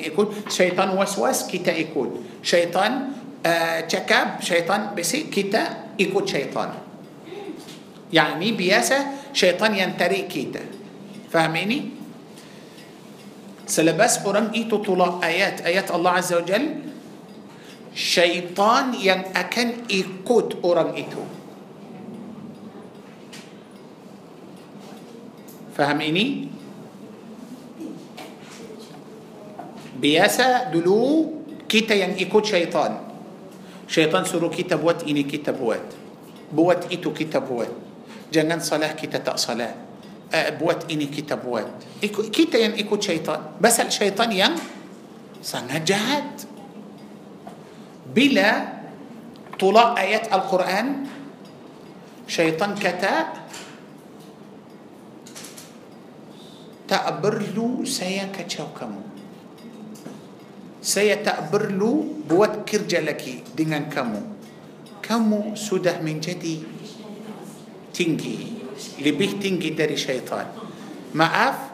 A: شيطان وسوس كيتا يكون شيطان تكاب شيطان بسي كيتا يكون شيطان يعني بياسة شيطان ينتري كيتا فهميني سلباس قرآن إيتو طلاء آيات آيات الله عز وجل شيطان ين أكن إيكود أرم إيتو فهم إني بياسا دلو كيتا ين يعني شيطان شيطان سورو كيتا وات إني كيتا وات بوات إتو كيتا وات جنان صلاة كيتا تأ صلاة بوات إني كيتا وات كيتا ين يعني شيطان بس الشيطان ين يعني صنع بلا طلاء آيات القرآن شيطان كتاب tak perlu saya kacau kamu. Saya tak perlu buat kerja lagi dengan kamu. Kamu sudah menjadi tinggi, lebih tinggi dari syaitan. Maaf,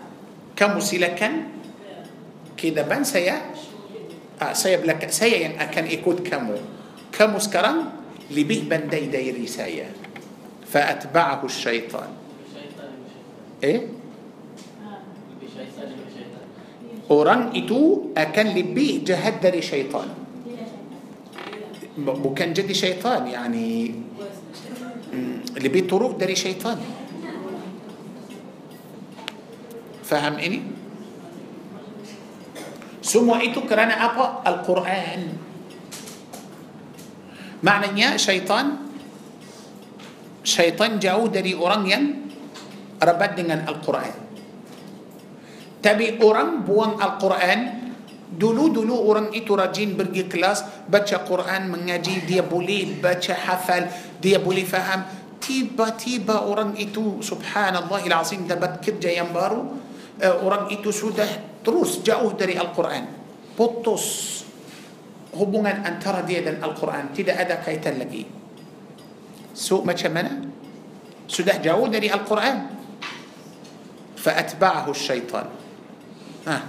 A: kamu silakan. Kehidupan saya, saya belakang, saya yang akan ikut kamu. Kamu sekarang lebih pandai dari saya. فأتبعه الشيطان إيه orang itu akan lebih jahat dari syaitan bukan jadi syaitan yani lebih teruk dari syaitan faham ini? semua itu kerana apa? Al-Quran maknanya syaitan syaitan jauh dari orang yang rabat dengan Al-Quran Tapi orang buang Al-Quran Dulu-dulu orang itu rajin pergi kelas Baca Quran, mengaji Dia boleh baca hafal Dia boleh faham Tiba-tiba orang itu Subhanallah azim dapat kerja yang baru Orang itu sudah terus jauh dari Al-Quran Putus hubungan antara dia dan Al-Quran Tidak ada kaitan lagi So macam mana? Sudah jauh dari Al-Quran فأتبعه الشيطان Ha.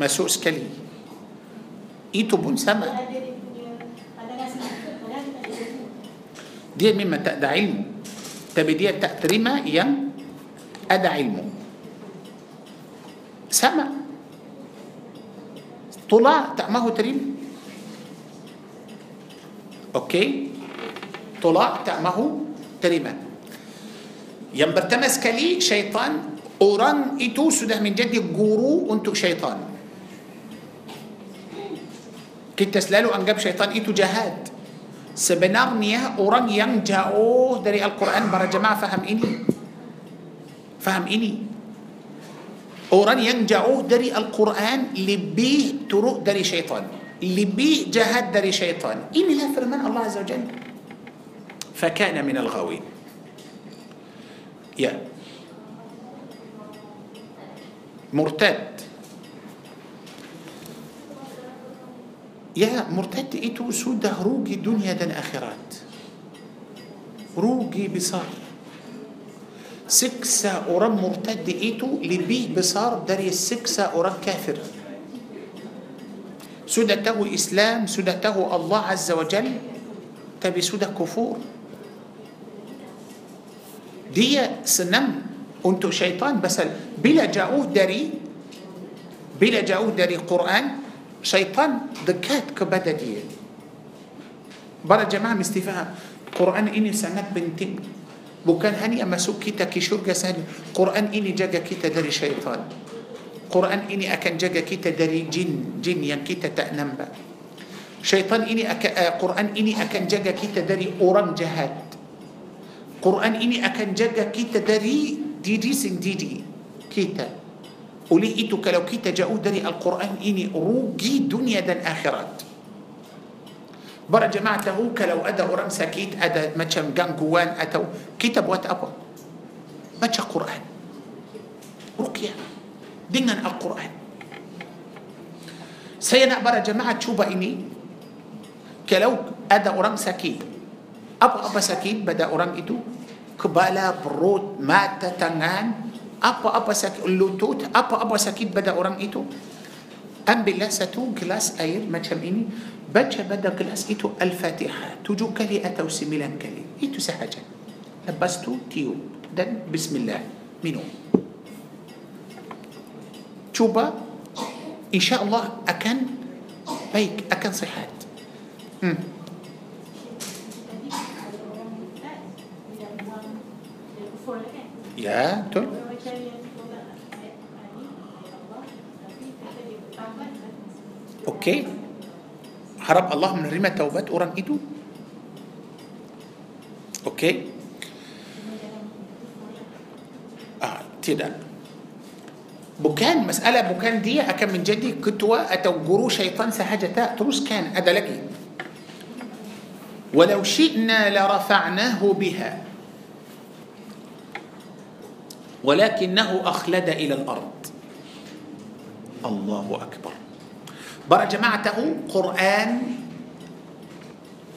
A: Masuk sekali Itu pun sama Dia memang tak ada ilmu Tapi dia tak terima yang Ada ilmu سما طلا طعمه تريم اوكي طلا طعمه تريما يم برتمس كلي شيطان اوران ايتو سده من جدي جورو انتو شيطان كي تسلالو انجاب شيطان ايتو جهاد سبنغنية أوران ينجاوه دري القرآن برا جماعة فهم إني فهم إني orang yang jauh dari Al-Quran lebih teruk dari syaitan lebih jahat dari syaitan inilah firman Allah Azza wa Jalla fakana min al-ghawi ya murtad ya murtad itu sudah rugi dunia dan akhirat rugi besar seksa orang murtad itu lebih besar dari seksa orang kafir sudah tahu Islam sudah tahu Allah Azza wa Jal tapi sudah kufur dia senang untuk syaitan pasal bila jauh dari bila jauh dari Quran syaitan dekat kepada dia para jemaah mesti faham Quran ini sangat penting bukan hanya masuk kita ke syurga sahaja. Quran ini jaga kita dari syaitan Quran ini akan jaga kita dari jin jin yang kita tak nampak syaitan ini akan, eh, Quran ini akan jaga kita dari orang jahat Quran ini akan jaga kita dari diri sendiri kita oleh itu kalau kita jauh dari Al-Quran ini rugi dunia dan akhirat برا جماعته كلو أدى أرم سكيت أدى ما كم جانجوان أتو كتاب وات أبو ما قرآن رقية دينا القرآن سينا برا جماعة شو بإني كلو أدى أرم سكيت أبو أبو سكيت بدأ أرم إتو كبالا بروت مات تنان أبو أبا سكيت اللوتوت أبو أبو سكيت بدأ أرم إتو أم بلا ستو كلاس أير ما تشميني بجا بدا كلاس إتو الفاتحة تجو كلي أتو سميلان كلي إتو سحجة لبستو تيو دن بسم الله منو توبا إن شاء الله أكن بيك أكن صحات مم. يا تو Okey? Harap Allah menerima taubat orang itu. Okey? Ah, tidak. Bukan masalah bukan dia akan menjadi ketua atau guru syaitan sahaja tak. Terus kan ada lagi. ولو شئنا لرفعناه بها ولكنه أخلد إلى الأرض الله أكبر Bara jemaah tahu Quran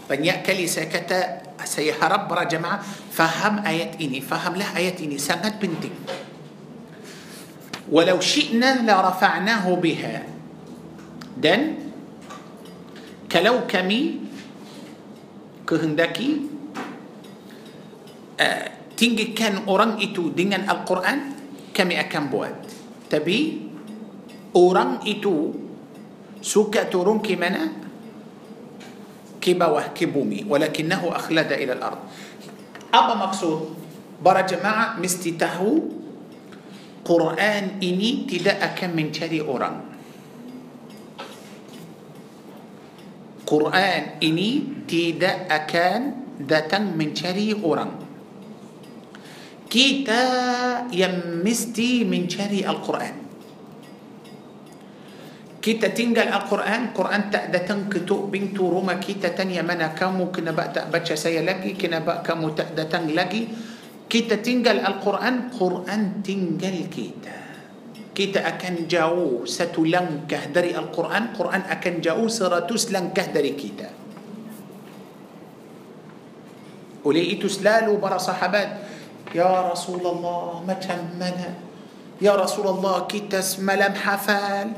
A: banyak kali saya kata saya harap para jemaah faham ayat ini, fahamlah ayat ini sangat penting. Walau syi'na la rafa'nahu biha. Dan kalau kami kehendaki uh, tinggikan orang itu dengan Al-Quran, kami akan buat. Tapi orang itu سكة رمكي منا كبوه بومي ولكنه أخلد إلى الأرض أبا مقصود برا جماعة مستي مستته قرآن إني تدا أكم من تري أوران قرآن إني تدا أكان داتن من تري أوران كتا يمستي من تري القرآن كيتا تنجا القرآن قرآن تأدى تنكتو بنتو روما كيتا تنيا منا كامو كنا بقى تأبتش سيا لكي كنا بقى كامو تأدى تنج لكي كيتا تنجا القرآن قرآن تنجا الكيتا كيتا أكن جاو ستو كهدري القرآن قرآن أكن جاو سراتوس لن كهدري كيتا وليئتو سلالو برا صحابات يا رسول الله متى منا يا رسول الله كيتا اسم حفال حفال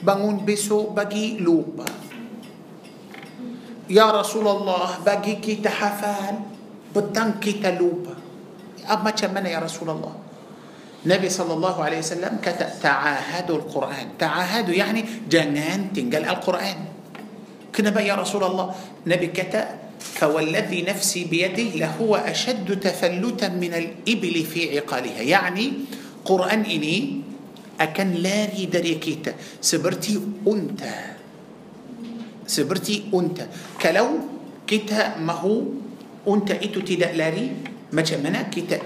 A: bangun besok bagi lupa. Ya Rasulullah, bagi kita hafal, petang kita lupa. Apa Macam mana ya Rasulullah? Nabi sallallahu alaihi wasallam kata ta'ahadu al-Quran. Ta'ahadu yani jangan tinggal al-Quran. Kenapa ya Rasulullah? Nabi kata فوالذي نفسي بيده لهو أشد تفلتا من الإبل في عقالها يعني قرآن إني akan lari dari kita seperti unta seperti unta kalau kita mahu unta itu tidak lari macam mana kita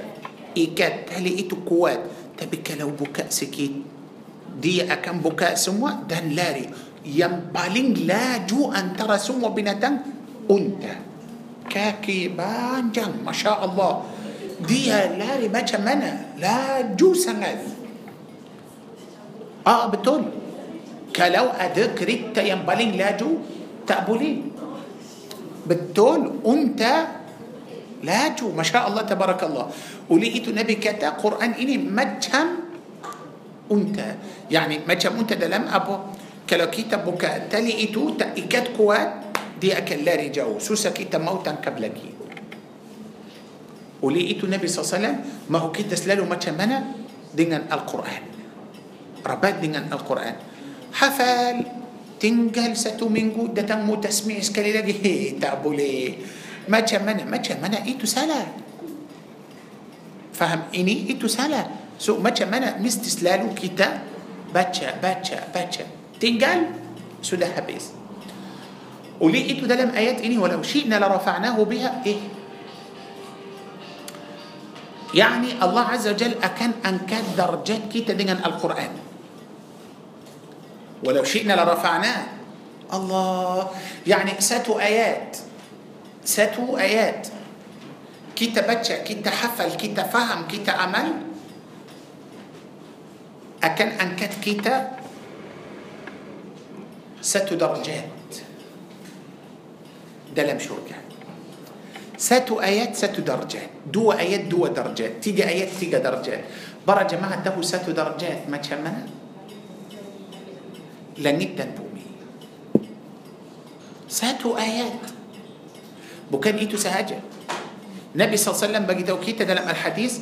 A: ikat tali itu kuat tapi kalau buka sikit dia akan buka semua dan lari yang paling laju antara semua binatang unta kaki panjang masya Allah dia lari macam mana laju sangat آه بتول كلو أدك ريتا ينبلين لاجو تأبولي بتول أنت لاجو ما شاء الله تبارك الله ولقيت نبي كتا قرآن إني مجهم أنت يعني مجهم أنت دلم أبو كلو كيتا بكا إتو تأكد قوات دي أكلاري جو سوسا كيتا موتا قبلكي ولقيت النبي صلى الله عليه وسلم ما هو كده سلاله ما أنا دينا القرآن rabat dengan Al-Quran hafal tinggal satu minggu datang mu tasmi' sekali lagi hei tak boleh macam mana macam mana itu salah faham ini itu salah so macam mana mesti selalu kita baca baca baca tinggal sudah habis oleh itu dalam ayat ini walau syi'na la rafa'nahu biha eh يعني الله عز وجل أكن أنكت درجات كتا dengan القرآن ولو شئنا لرفعناه الله يعني ساتو آيات ساتو آيات كيتا تبتشع كيتا حفل كيتا فهم كيتا أمل أكن أن كت كي ساتو درجات ده لم شركة يعني. ساتو آيات ساتو درجات دو آيات دو درجات تيجي آيات تيجي درجات برا جماعة ده ساتو درجات ما تشمنت لن جدا بومي ساتو آيات بكان إيتو سهاجة نبي صلى الله عليه وسلم بقي توكيته دلم الحديث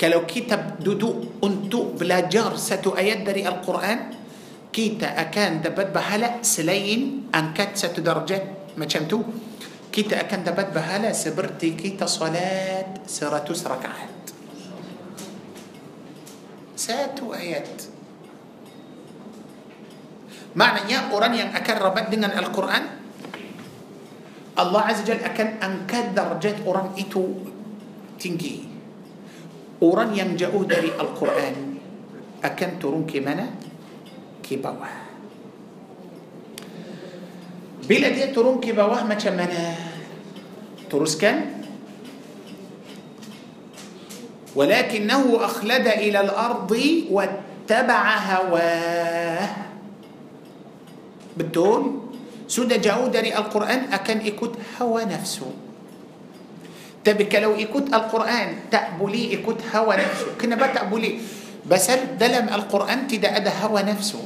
A: كلو كيتا دودو أنتو بلا جار ساتو آيات دري القرآن كيتا أكان دبت بهلا سلين أنكت ساتو درجة ما شمتو كيتا أكان دبت بهلا سبرتي كيتا صلاة سرتوس ركعات ساتو آيات Maknanya orang yang akan rabat dengan Al-Quran Allah Azza Jal akan angkat darjat orang itu tinggi. Orang yang jauh dari Al-Quran akan turun ke mana? Ke bawah. Bila dia turun ke bawah macam mana? Teruskan. ولكنه أخلد إلى الأرض واتبع هواه Betul? Sudah jauh dari Al-Quran akan ikut hawa nafsu. Tapi kalau ikut Al-Quran tak boleh ikut hawa nafsu. Kenapa tak boleh? Pasal dalam Al-Quran tidak ada hawa nafsu.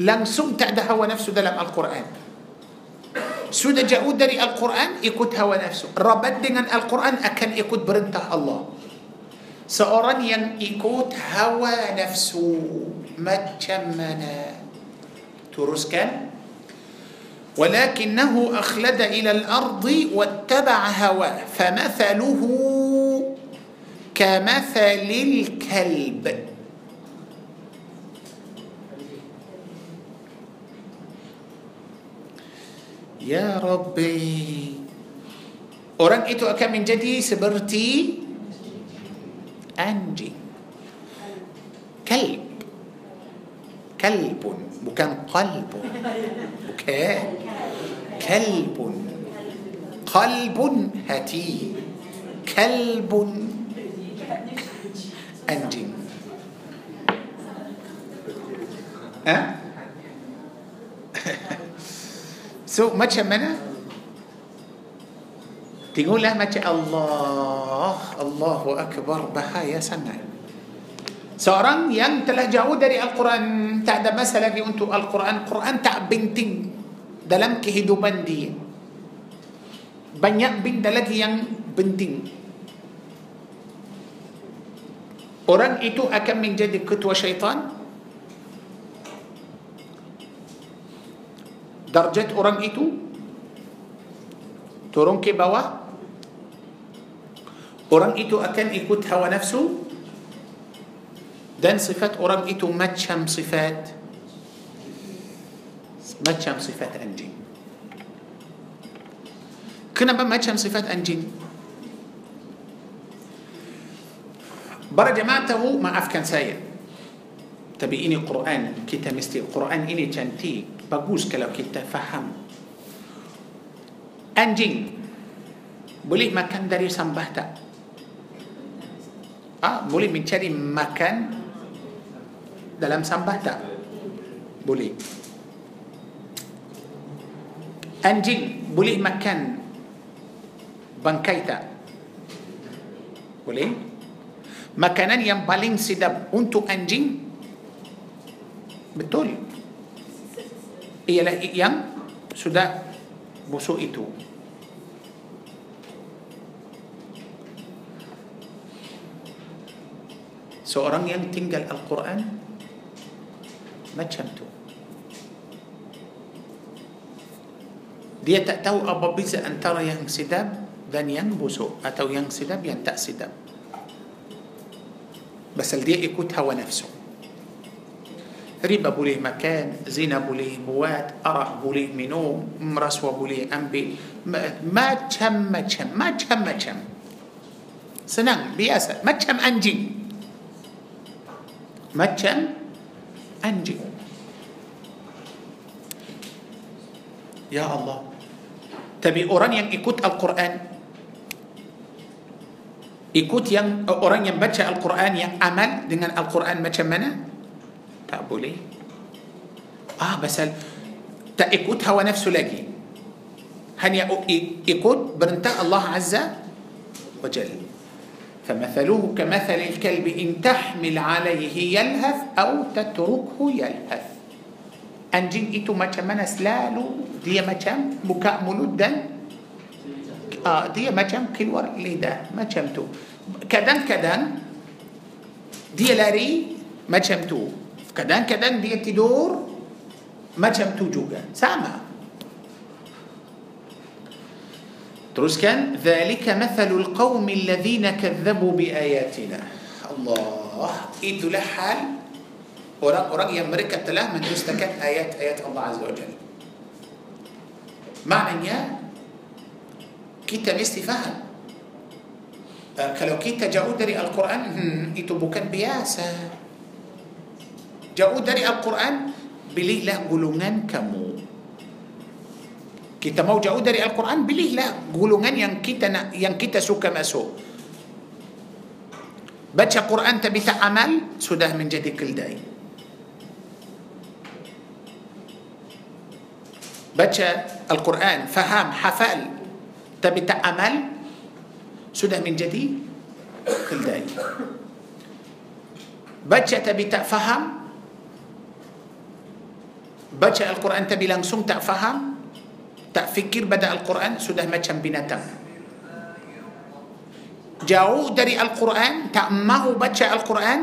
A: Langsung tak ada hawa nafsu dalam Al-Quran. Sudah jauh dari Al-Quran ikut hawa nafsu. Rabat dengan Al-Quran akan ikut perintah Allah. Seorang yang ikut hawa nafsu macam mana? تروس ولكنه أخلد إلى الأرض واتبع هواه فمثله كمثل الكلب يا ربي orang itu akan menjadi seperti anjing كلب kalbun وكان قلب بكاء كلب قلب هتي كلب أنجم ها سو *laughs* ما تشمنا تقول له ما الله الله أكبر بها يا سنه seorang yang telah jauh dari Al-Quran tak ada masalah lagi untuk Al-Quran Quran tak binting, dalam kehidupan dia banyak benda lagi yang binting. orang itu akan menjadi ketua syaitan darjat orang itu turun ke bawah orang itu akan ikut hawa nafsu دان صفات أورام إتو ما تشم صفات ما تشم صفات أنجين كنا ما تشم صفات أنجين برا جماعته ما أفكان سايا تبي إني قرآن كتا مستي القرآن إني تنتي بقوز كلو كتا فهم أنجين boleh makan dari sambah tak? Ah, boleh mencari makan dalam sambah tak? Boleh. Anjing boleh makan bangkai tak? Boleh. Makanan yang paling sedap untuk anjing betul ialah yang sudah busuk itu. Seorang yang tinggal Al-Quran ما تشمتو دي تأتو أبابيز أن ترى ينسدب دان ينبسو أتو ينسدب ينتأسدب بس الدي يكوت هو ربا ريبا بوليه مكان زينة بوليه بوات أرى بوليه منو مرس بوليه أنبي ما تشم ما تشم ما تشم ما تشم سنان بياسة ما تشم أنجي ما تشم anjing. Ya Allah. Tapi orang yang ikut Al-Quran, ikut yang eh, orang yang baca Al-Quran yang amal dengan Al-Quran macam mana? Tak boleh. Ah, pasal tak ikut hawa nafsu lagi. Hanya ikut perintah Allah Azza wa Jalla. فمثله كمثل الكلب إن تحمل عليه يلهث أو تتركه يلهث أنجين إتو ما كمان سلالو دي ما كم بكاء ملودا آه دي ما كم كلور ليدا ما كمتو كدن كدن دي لاري ما كمتو كدن كدن دي تدور ما كمتو جوجا سامه Terus kan Zalika mathalul qawmi alladhina kadzabu biayatina Allah Itulah hal orang-orang yang mereka telah mendustakan ayat-ayat Allah Azza wa Jalla Maknanya kita mesti faham uh, kalau kita jauh dari Al-Quran hmm, itu bukan biasa jauh dari Al-Quran pilihlah gulungan kamu kita mau jauh dari Al-Quran belilah gulungan yang kita nak, yang kita suka masuk baca Quran tapi tak amal sudah menjadi keldai baca Al-Quran faham hafal tapi tak amal sudah menjadi keldai baca tapi tak faham baca Al-Quran tapi langsung tak faham tak fikir pada Al-Quran sudah macam binatang. Jauh dari Al-Quran, tak mahu baca Al-Quran,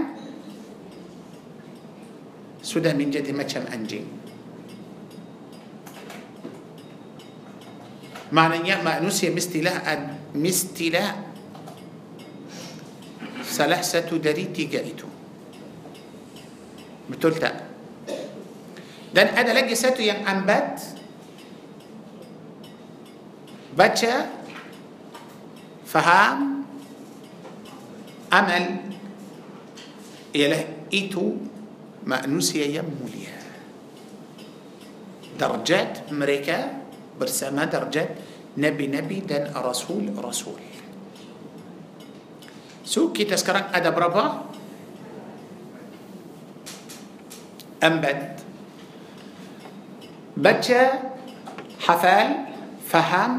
A: sudah menjadi macam anjing. Maknanya manusia mestilah mestilah salah satu dari tiga itu. Betul tak? Dan ada lagi satu yang ambat, باتشا فهام أمل إله إيتو ما نسي يموليا درجات مريكا برسامة درجات نبي نبي دن رسول رسول سو كي تسكرن أدب ربا أمبد بجا حفال فهم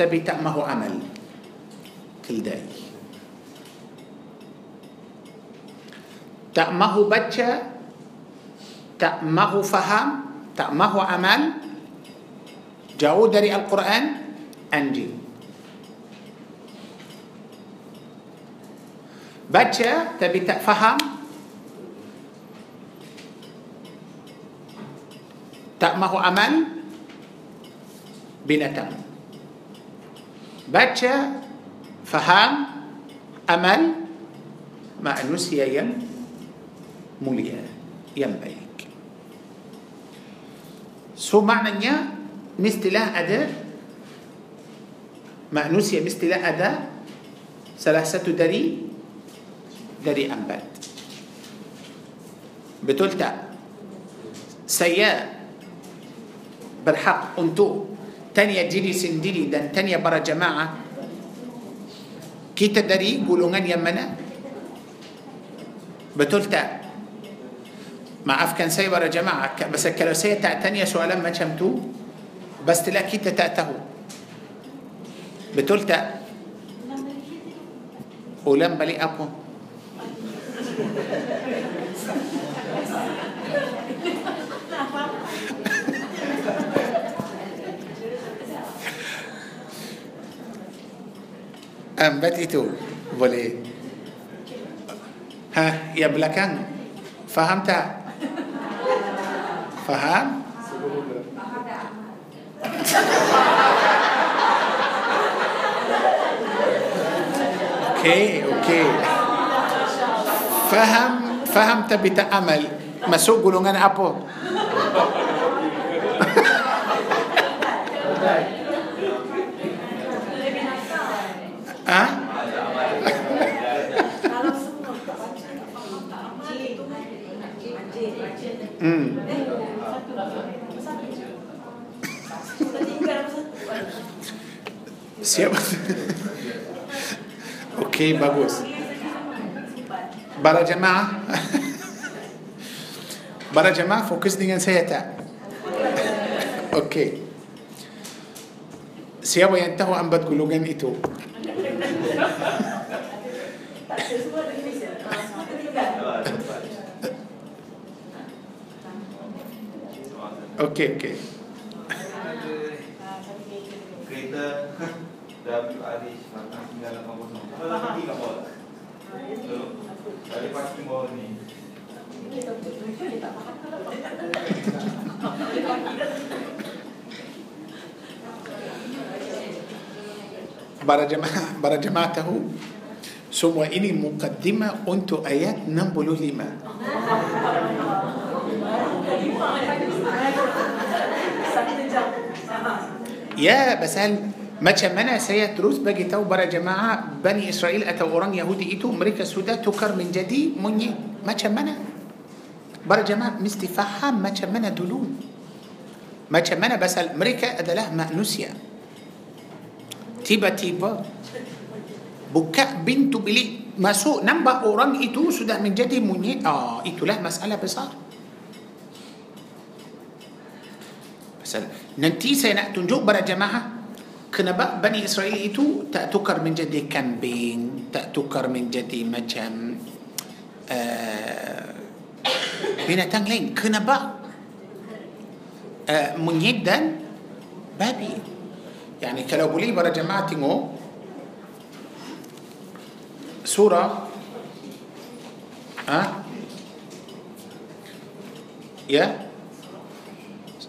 A: تبي تعمه عمل كل داي تعمه بچة تعمه فهم تعمه عمل jauh dari Al-Quran anjing baca tapi tak faham tak mahu amal binatang باتشا فهم أمل مع نسيا يم مليا يم بيك سو معنى نيا مستلا أدا مع نسيا مستلا أدا سلاسة دري دري أمبات بتلتا سيا برحق أنتو تانية جيلي سنديري دان تانية برا جماعة كي تدري غن يمنا بتلتا ما عف كان سي برا جماعة بس الكلاسية تاع تانية سؤالا ما شمتو بس تلا كي تتاته بتلتا ولم بلي أبو empat itu boleh ha yang belakang faham tak faham اوكي اوكي فهم فهم تبي تعمل مسوق قولون انا ابو siapa? Okey, bagus. Para jemaah. Para jemaah fokus dengan saya tak? Okey. Siapa yang tahu ambat gulungan itu? okay, okay. まだ2がまだ。誰かきもに。برا جماعته semua ini mukadimah untuk ayat 65 يا بس هل مچا منا سيات روز بجي تو برا جماعة بني إسرائيل أتا أوران يهودي إتو أمريكا سودا تكر من جدي مني مچا منا برا جماعة مستفاحة مچا منا دلون مچا منا بس أمريكا أدله مأنوسيا تيبا تيبا بكاء بنتو بلي مسوء نمبا أوران إتو سودا من جدي مني آه إتو له مسألة بصار بس ننتي سينا تنجو برا جماعه كنبأ بني إسرائيل إتو تأتكر من جدي كامبين تأتكر من جدي مجم آه، بين تانلين كنبأ آه، منيدا بابي يعني كلو بولي برا جماعتي سورة ها أه؟ يا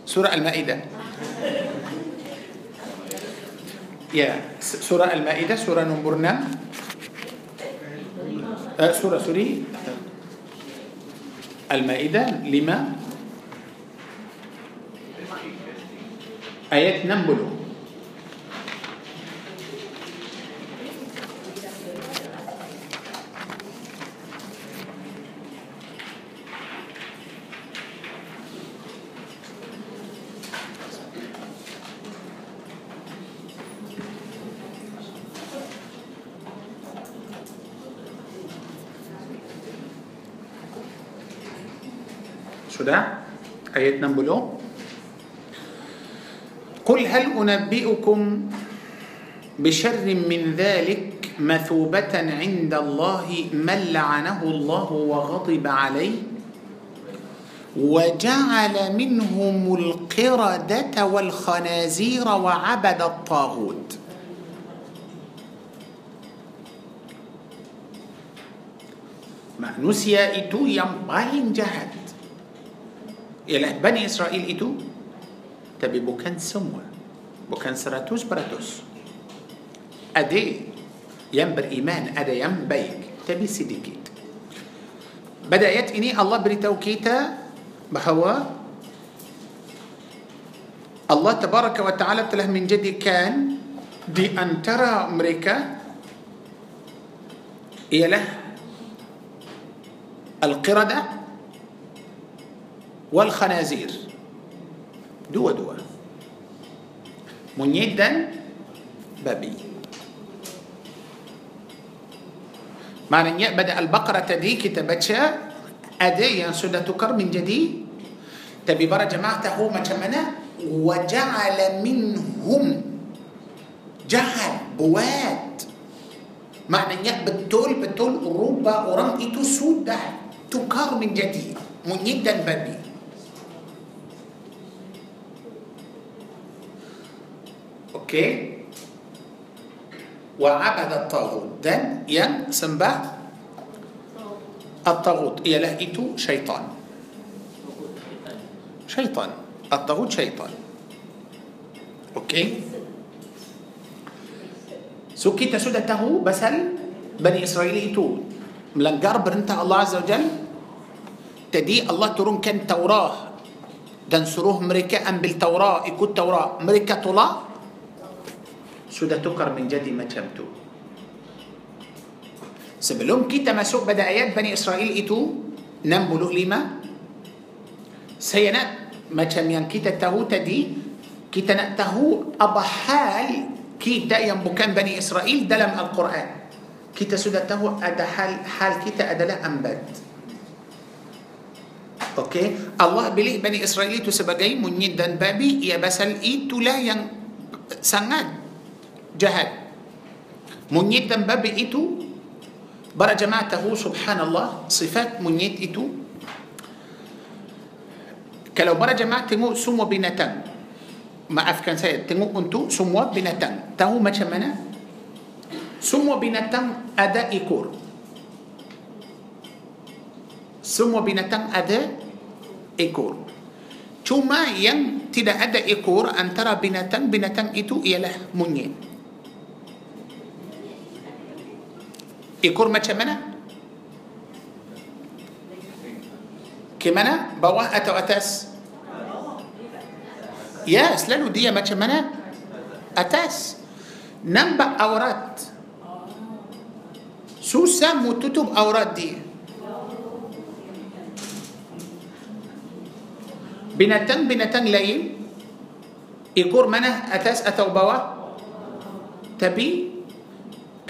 A: سورة المائدة يا سورة المائدة سورة نمبرنا نعم. أه، سورة سوري المائدة لما آيات نمبلو حياتنا بلو قل هل أنبئكم بشر من ذلك مثوبة عند الله من لعنه الله وغضب عليه وجعل منهم القردة والخنازير وعبد الطاغوت ما نسيا إتو paling جهد ialah Bani Israel itu tapi bukan semua bukan seratus peratus ada yang beriman ada yang baik tapi sedikit pada ayat ini Allah beritahu kita bahawa Allah tabaraka wa ta'ala telah menjadikan di antara mereka ialah al-qiradah والخنازير دوا دوا منيدا بابي معنى أن يبدأ البقرة دي كتبتها اديا يعني سنة تكر من جديد تبي برا جماعته ما كمنا وجعل منهم جعل بوات معنى أن يقبل تول بتول أوروبا أورام إتو سودة تكر من جديد منيدا بابي اوكي وعبد الطاغوت ده ين سمبا الطاغوت هي إيه، لهيته شيطان شيطان الطاغوت شيطان اوكي سوكي تسودة تهو بسل بني إسرائيل إتو ملنجار برنت الله عز وجل تدي الله ترون كان توراه دنسروه مريكا أم بالتوراة إكو التوراة مريكا طلاه sudah tukar menjadi macam tu. Sebelum kita masuk pada ayat Bani Israel itu 65 saya nak macam yang kita tahu tadi kita nak tahu apa hal kita yang bukan Bani Israel dalam Al-Quran. Kita sudah tahu ada hal hal kita adalah ambat. Okey, Allah pilih Bani Israel itu sebagai munyid dan babi ia basal itulah yang sangat jahat. Monyet dan babi itu, para jemaah tahu subhanallah, sifat monyet itu. Kalau para jemaah tengok semua binatang, maafkan saya, tengok untuk semua binatang. Tahu macam mana? Semua binatang ada ekor. Semua binatang ada ekor. Cuma yang tidak ada ekor antara binatang-binatang itu ialah monyet. ايكور ما تشمنا كمنا بوا اتو اتاس ياس لانو دي ما تشمنا اتاس نمبا اورات سوسا متتب اورات دي بنتن بنتن لين ايكور منا اتاس اتو بوا تبي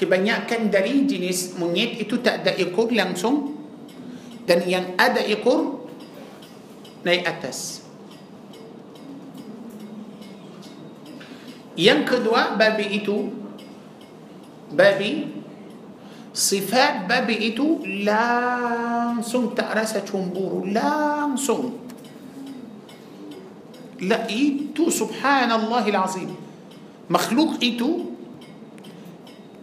A: kebanyakan dari jenis monyet itu tak ada ekor langsung dan yang ada ekor naik atas. Yang kedua babi itu babi sifat babi itu langsung tak rasa شنبور langsung لا إيتو سبحان الله العظيم مخلوق إيتو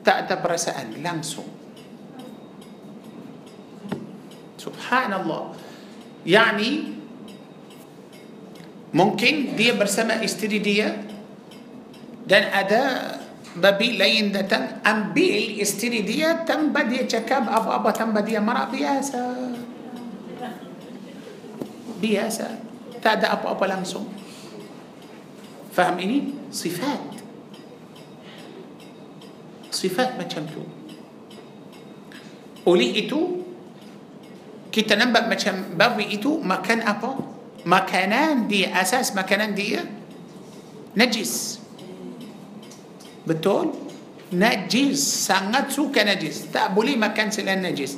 A: tak ada perasaan langsung subhanallah yani mungkin dia bersama istri dia dan ada babi lain datang ambil istri dia tanpa dia cakap apa-apa tanpa dia marah biasa biasa tak ada apa-apa langsung faham ini sifat sifat macam tu oleh itu kita nampak macam babi itu makan apa makanan dia asas makanan dia najis betul najis sangat suka najis tak boleh makan selain najis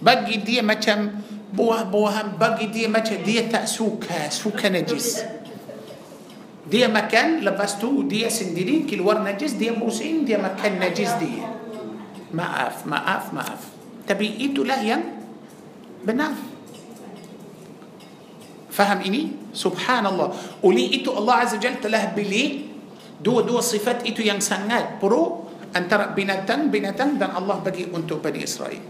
A: bagi dia macam buah-buahan bagi dia macam dia tak suka suka najis dia makan lepas tu dia sendiri keluar najis dia musim dia makan najis dia maaf maaf maaf tapi itulah yang benar faham ini subhanallah oleh itu Allah azza jalla telah beli dua dua sifat itu yang sangat pro antara binatang binatang dan Allah bagi untuk Bani Israel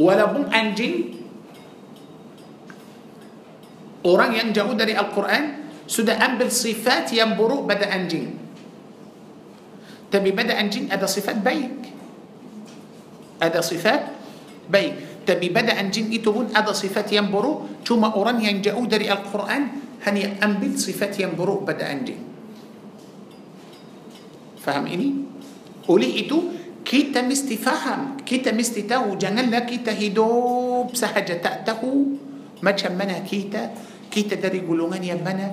A: walaupun anjing Orang yang jauh dari Al-Quran sudah ambil sifat yang buruk pada anjing. Tapi pada anjing ada sifat baik. Ada sifat baik. Tapi pada anjing itu pun ada sifat yang buruk. Cuma orang yang jauh dari Al-Quran hanya ambil sifat yang buruk pada anjing. Faham ini? Oleh itu, kita mesti faham, kita mesti tahu. Janganlah kita hidup sahaja tak tahu macam mana kita كيتا داري قولوغان يمنا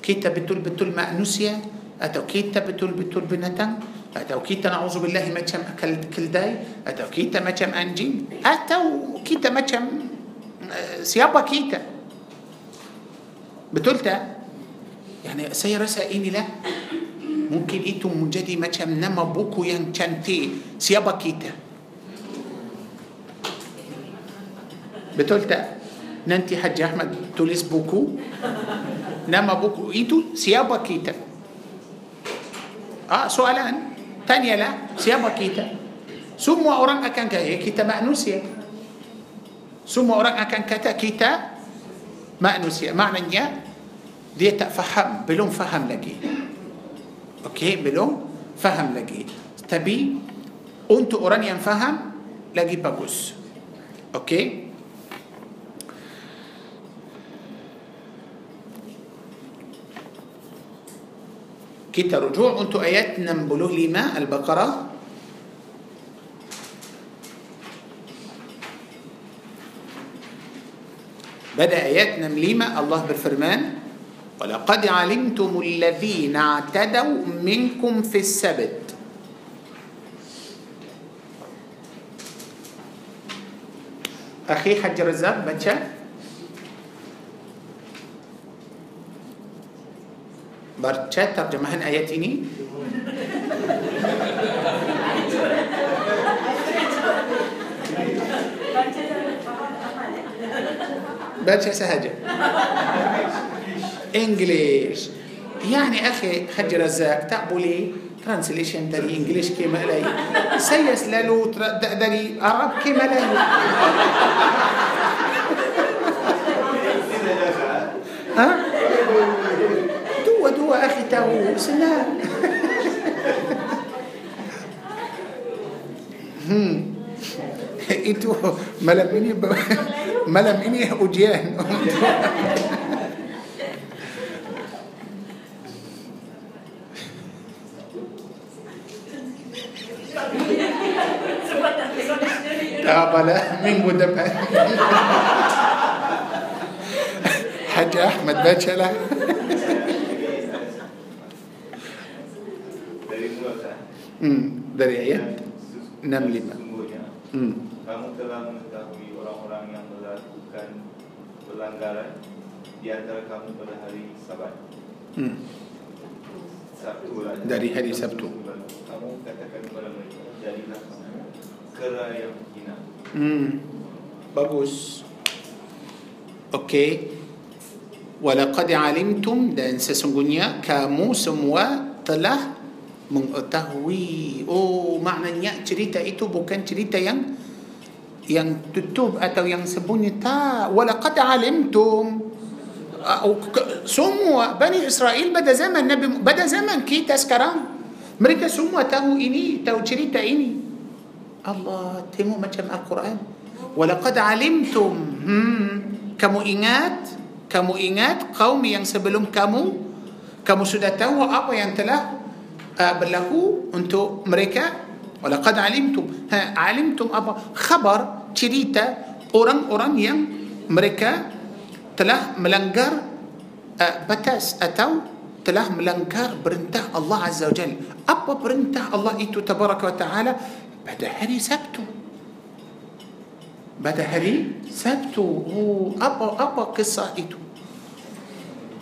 A: كيتا بتول بتول ما نسيا أتو كيتا بتول بتول بنتان أتو كيتا نعوذ بالله ما كم أكل كل داي أتو كيتا ما كم أنجين أتو كيتا ما كم آه، سيابا كيتا بتولتا يعني سيرا سائني لا ممكن إيتو مجدي ما كم نما بوكو ين كانتي سيابا كيتا بتولتا Nanti Haji Ahmad tulis buku Nama buku itu siapa kita? Ah, soalan Tanya lah siapa kita? Semua orang akan kata kita manusia Semua orang akan kata kita manusia Maknanya dia tak faham, belum faham lagi Okey, belum faham lagi Tapi untuk orang yang faham lagi bagus Okey kita rujuk untuk ayat 65 Al-Baqarah بدأ آيات نمليمة الله بالفرمان ولقد علمتم الذين اعتدوا منكم في السبت أخي حجر الزاب بتشاف ترجمه هن ayat ini Barca سهجة انجليش يعني أخي حج رزاق تقبلي ترانسليشن داري إنجليش كيما لي سيس لالو داري عرب كيما لي ها ودو أخي طاووس لا انتوا إني ملم إني أجيان بلا مين مدبر حاج أحمد باتشلا Hmm, dari ayat 65. Hmm. Kamu telah mengetahui orang-orang yang melakukan pelanggaran di antara kamu pada hari Sabat. Hmm. Sabtu lah. Dari hari Sabtu. Kamu katakan kepada mereka, dari kamu kera yang hina. Hmm. Bagus. Okay. Walaqad alimtum dan sesungguhnya kamu semua telah mengetahui oh maknanya cerita itu bukan cerita yang yang tutup atau yang sembunyi tak walaqad alimtum ah, oh, semua Bani Israel pada zaman Nabi pada zaman kita sekarang mereka semua tahu ini tahu cerita ini Allah tengok macam Al-Quran walaqad alimtum hmm. kamu ingat kamu ingat kaum yang sebelum kamu kamu sudah tahu apa yang telah آه، بلغوا انتو امريكا ولقد علمتم ها علمتم ابا خبر تريتا اوران اوران يم امريكا تلاه ملنجر آه، بتاس اتو تلاه ملنجر برنته الله عز وجل ابا برنته الله ايتو تبارك وتعالى بعد هري سبتو بعد هري سبتو ابا ابا قصه ايتو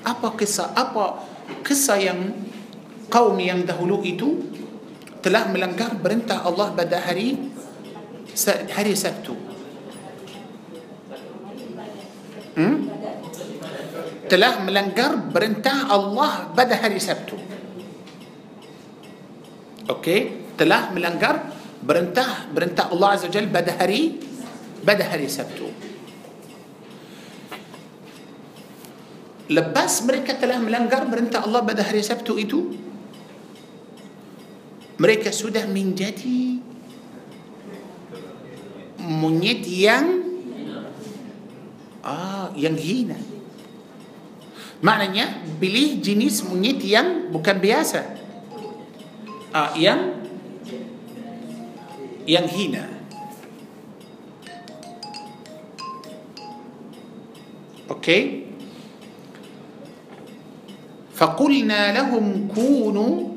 A: ابا قصه ابا قصه يم kaum yang dahulu itu telah melanggar perintah Allah pada hari hari Sabtu. Hmm? Telah melanggar perintah Allah pada hari Sabtu. Okey, telah melanggar perintah perintah Allah Azza Jalla pada hari pada hari Sabtu. Lepas mereka telah melanggar perintah Allah pada hari Sabtu itu, mereka sudah menjadi monyet yang ah yang hina maknanya pilih jenis monyet yang bukan biasa ah, yang yang hina oke okay. فقلنا لهم كونوا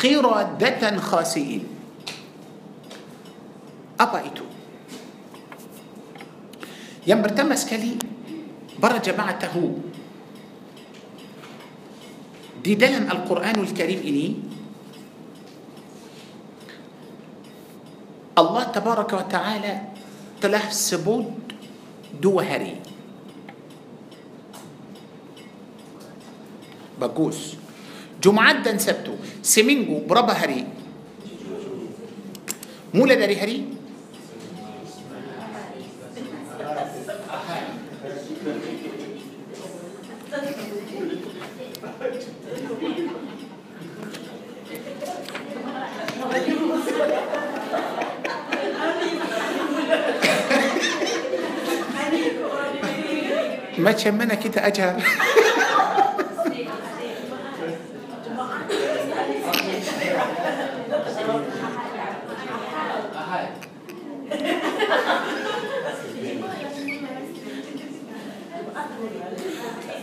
A: قرادة خاسئين أبا إتو يم برتمس كلي برا جماعته دي دلم القرآن الكريم إني الله تبارك وتعالى تله سبود دو هري بقوس جمعات جمعدن سبتو سمينجو برابا هري مولا داري هري *laughs* ما تشمنا كده أجهر *laughs*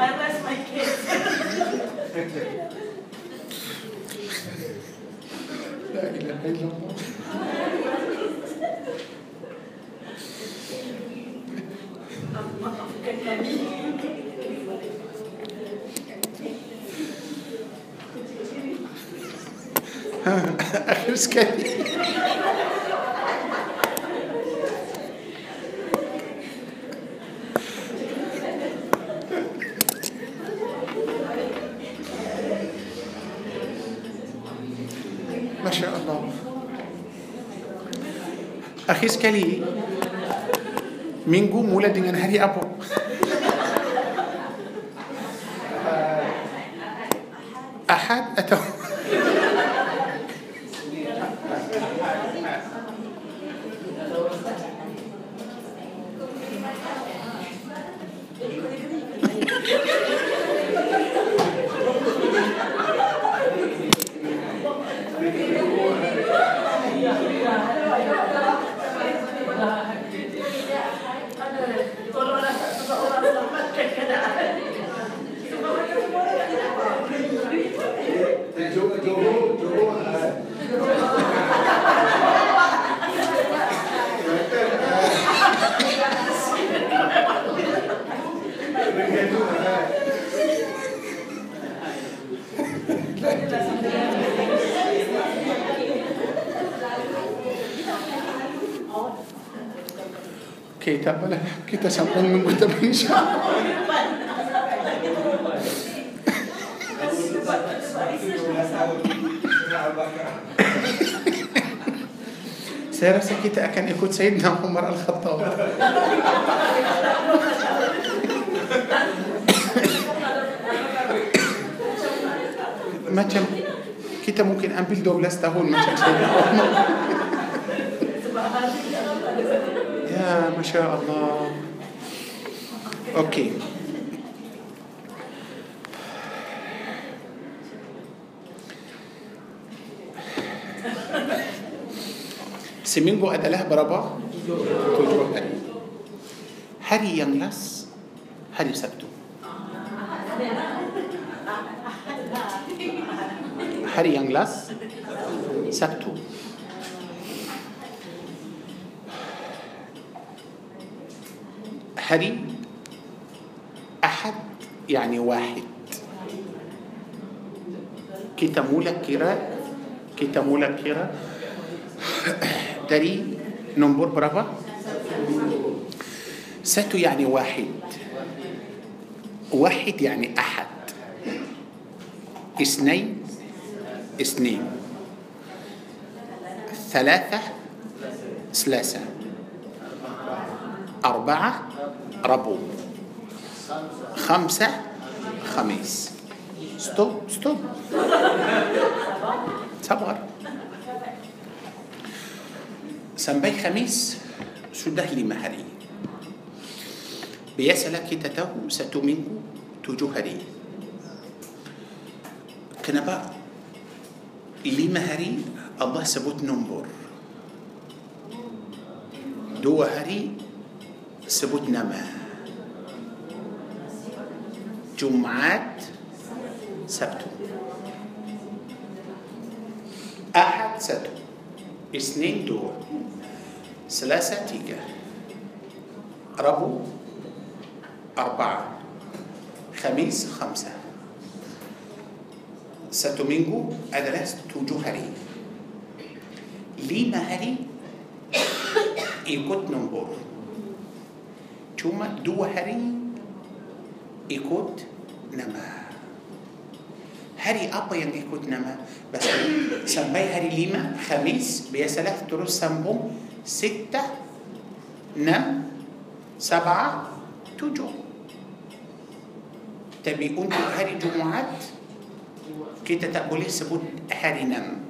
A: I left my kids. I que é sekali minggu mula dengan hari apa? تقبلها كنت شاطر من كتب انشاء سيرا سكيتا كان يكون سيدنا عمر الخطاب ما ممكن أنبيل دوبلاس تهون ما كان ما شاء الله اوكي سيمينجو أدله برابا تجو هري هاري ينلس هاري سبتو هري ينلس هري أحد يعني واحد kita mula kira kita mula نمبر dari ساتو يعني واحد واحد يعني أحد اثنين اثنين ثلاثة ثلاثة أربعة ربو خمسة خميس ستوب ستوب صبر سنبي خميس سده لي مهري بيسلك تته ستمين تجهري كنبا لي مهري الله سبوت نمبر دو هري سبوتنا ما جمعات سبت أحد سبت اثنين دور ثلاثة تيجا ربو أربعة خميس خمسة ساتو مينجو أدلس تو جوهري لي مهري يكوت نمبورد cuma dua hari ikut nama hari apa yang ikut nama sampai hari lima Khamis biasalah terus sambung sita, enam sabah, tujuh tapi untuk hari Jumaat kita tak boleh sebut hari enam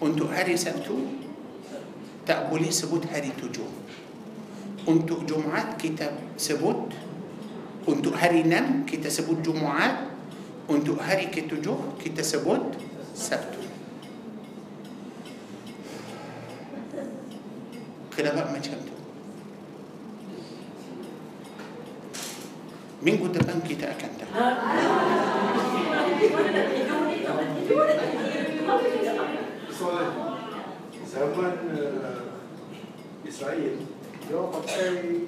A: untuk hari satu, tak boleh sebut hari tujuh untuk Jumaat kita sebut untuk hari 6 kita sebut Jumaat untuk hari ke-7 kita sebut Sabtu kenapa macam tu minggu depan kita akan tahu
B: Zaman uh, Israel Yo
A: pakai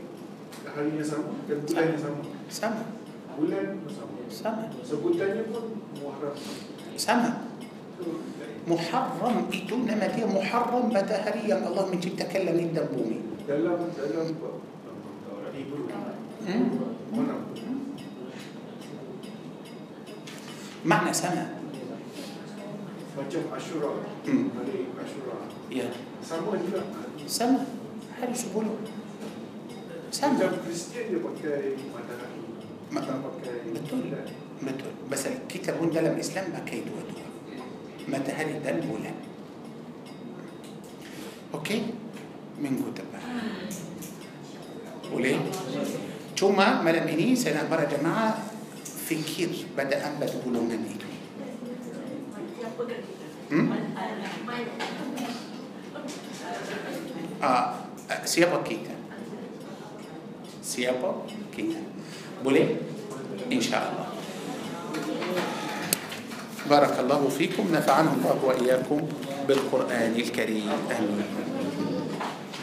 B: harinya sama dan
A: bulannya sama. Sama.
B: Bulan
A: sama. Sama.
B: Sebutannya pun
A: Muharram. Sama. Muharram itu nama dia Muharram matahari yang Allah menciptakan langit dan bumi. Dalam dalam Hebrew. Hmm? hmm? معنى سنة
B: Macam Ashura
A: Hari Ashura
B: Ya Sama
A: juga Sama هل سبلك سامع بتقول بتقول بس الكتاب ده لم اسلام ما كيد ودوا ما تهالي ده الاولى اوكي من كتب وليه ثم ملامني سنة برا جماعة فكير بدأ أن بدبولو مني آه siapa kita? Siapa kita? Boleh? InsyaAllah. بارك الله فيكم نفعنا الله وإياكم بالقرآن الكريم آمين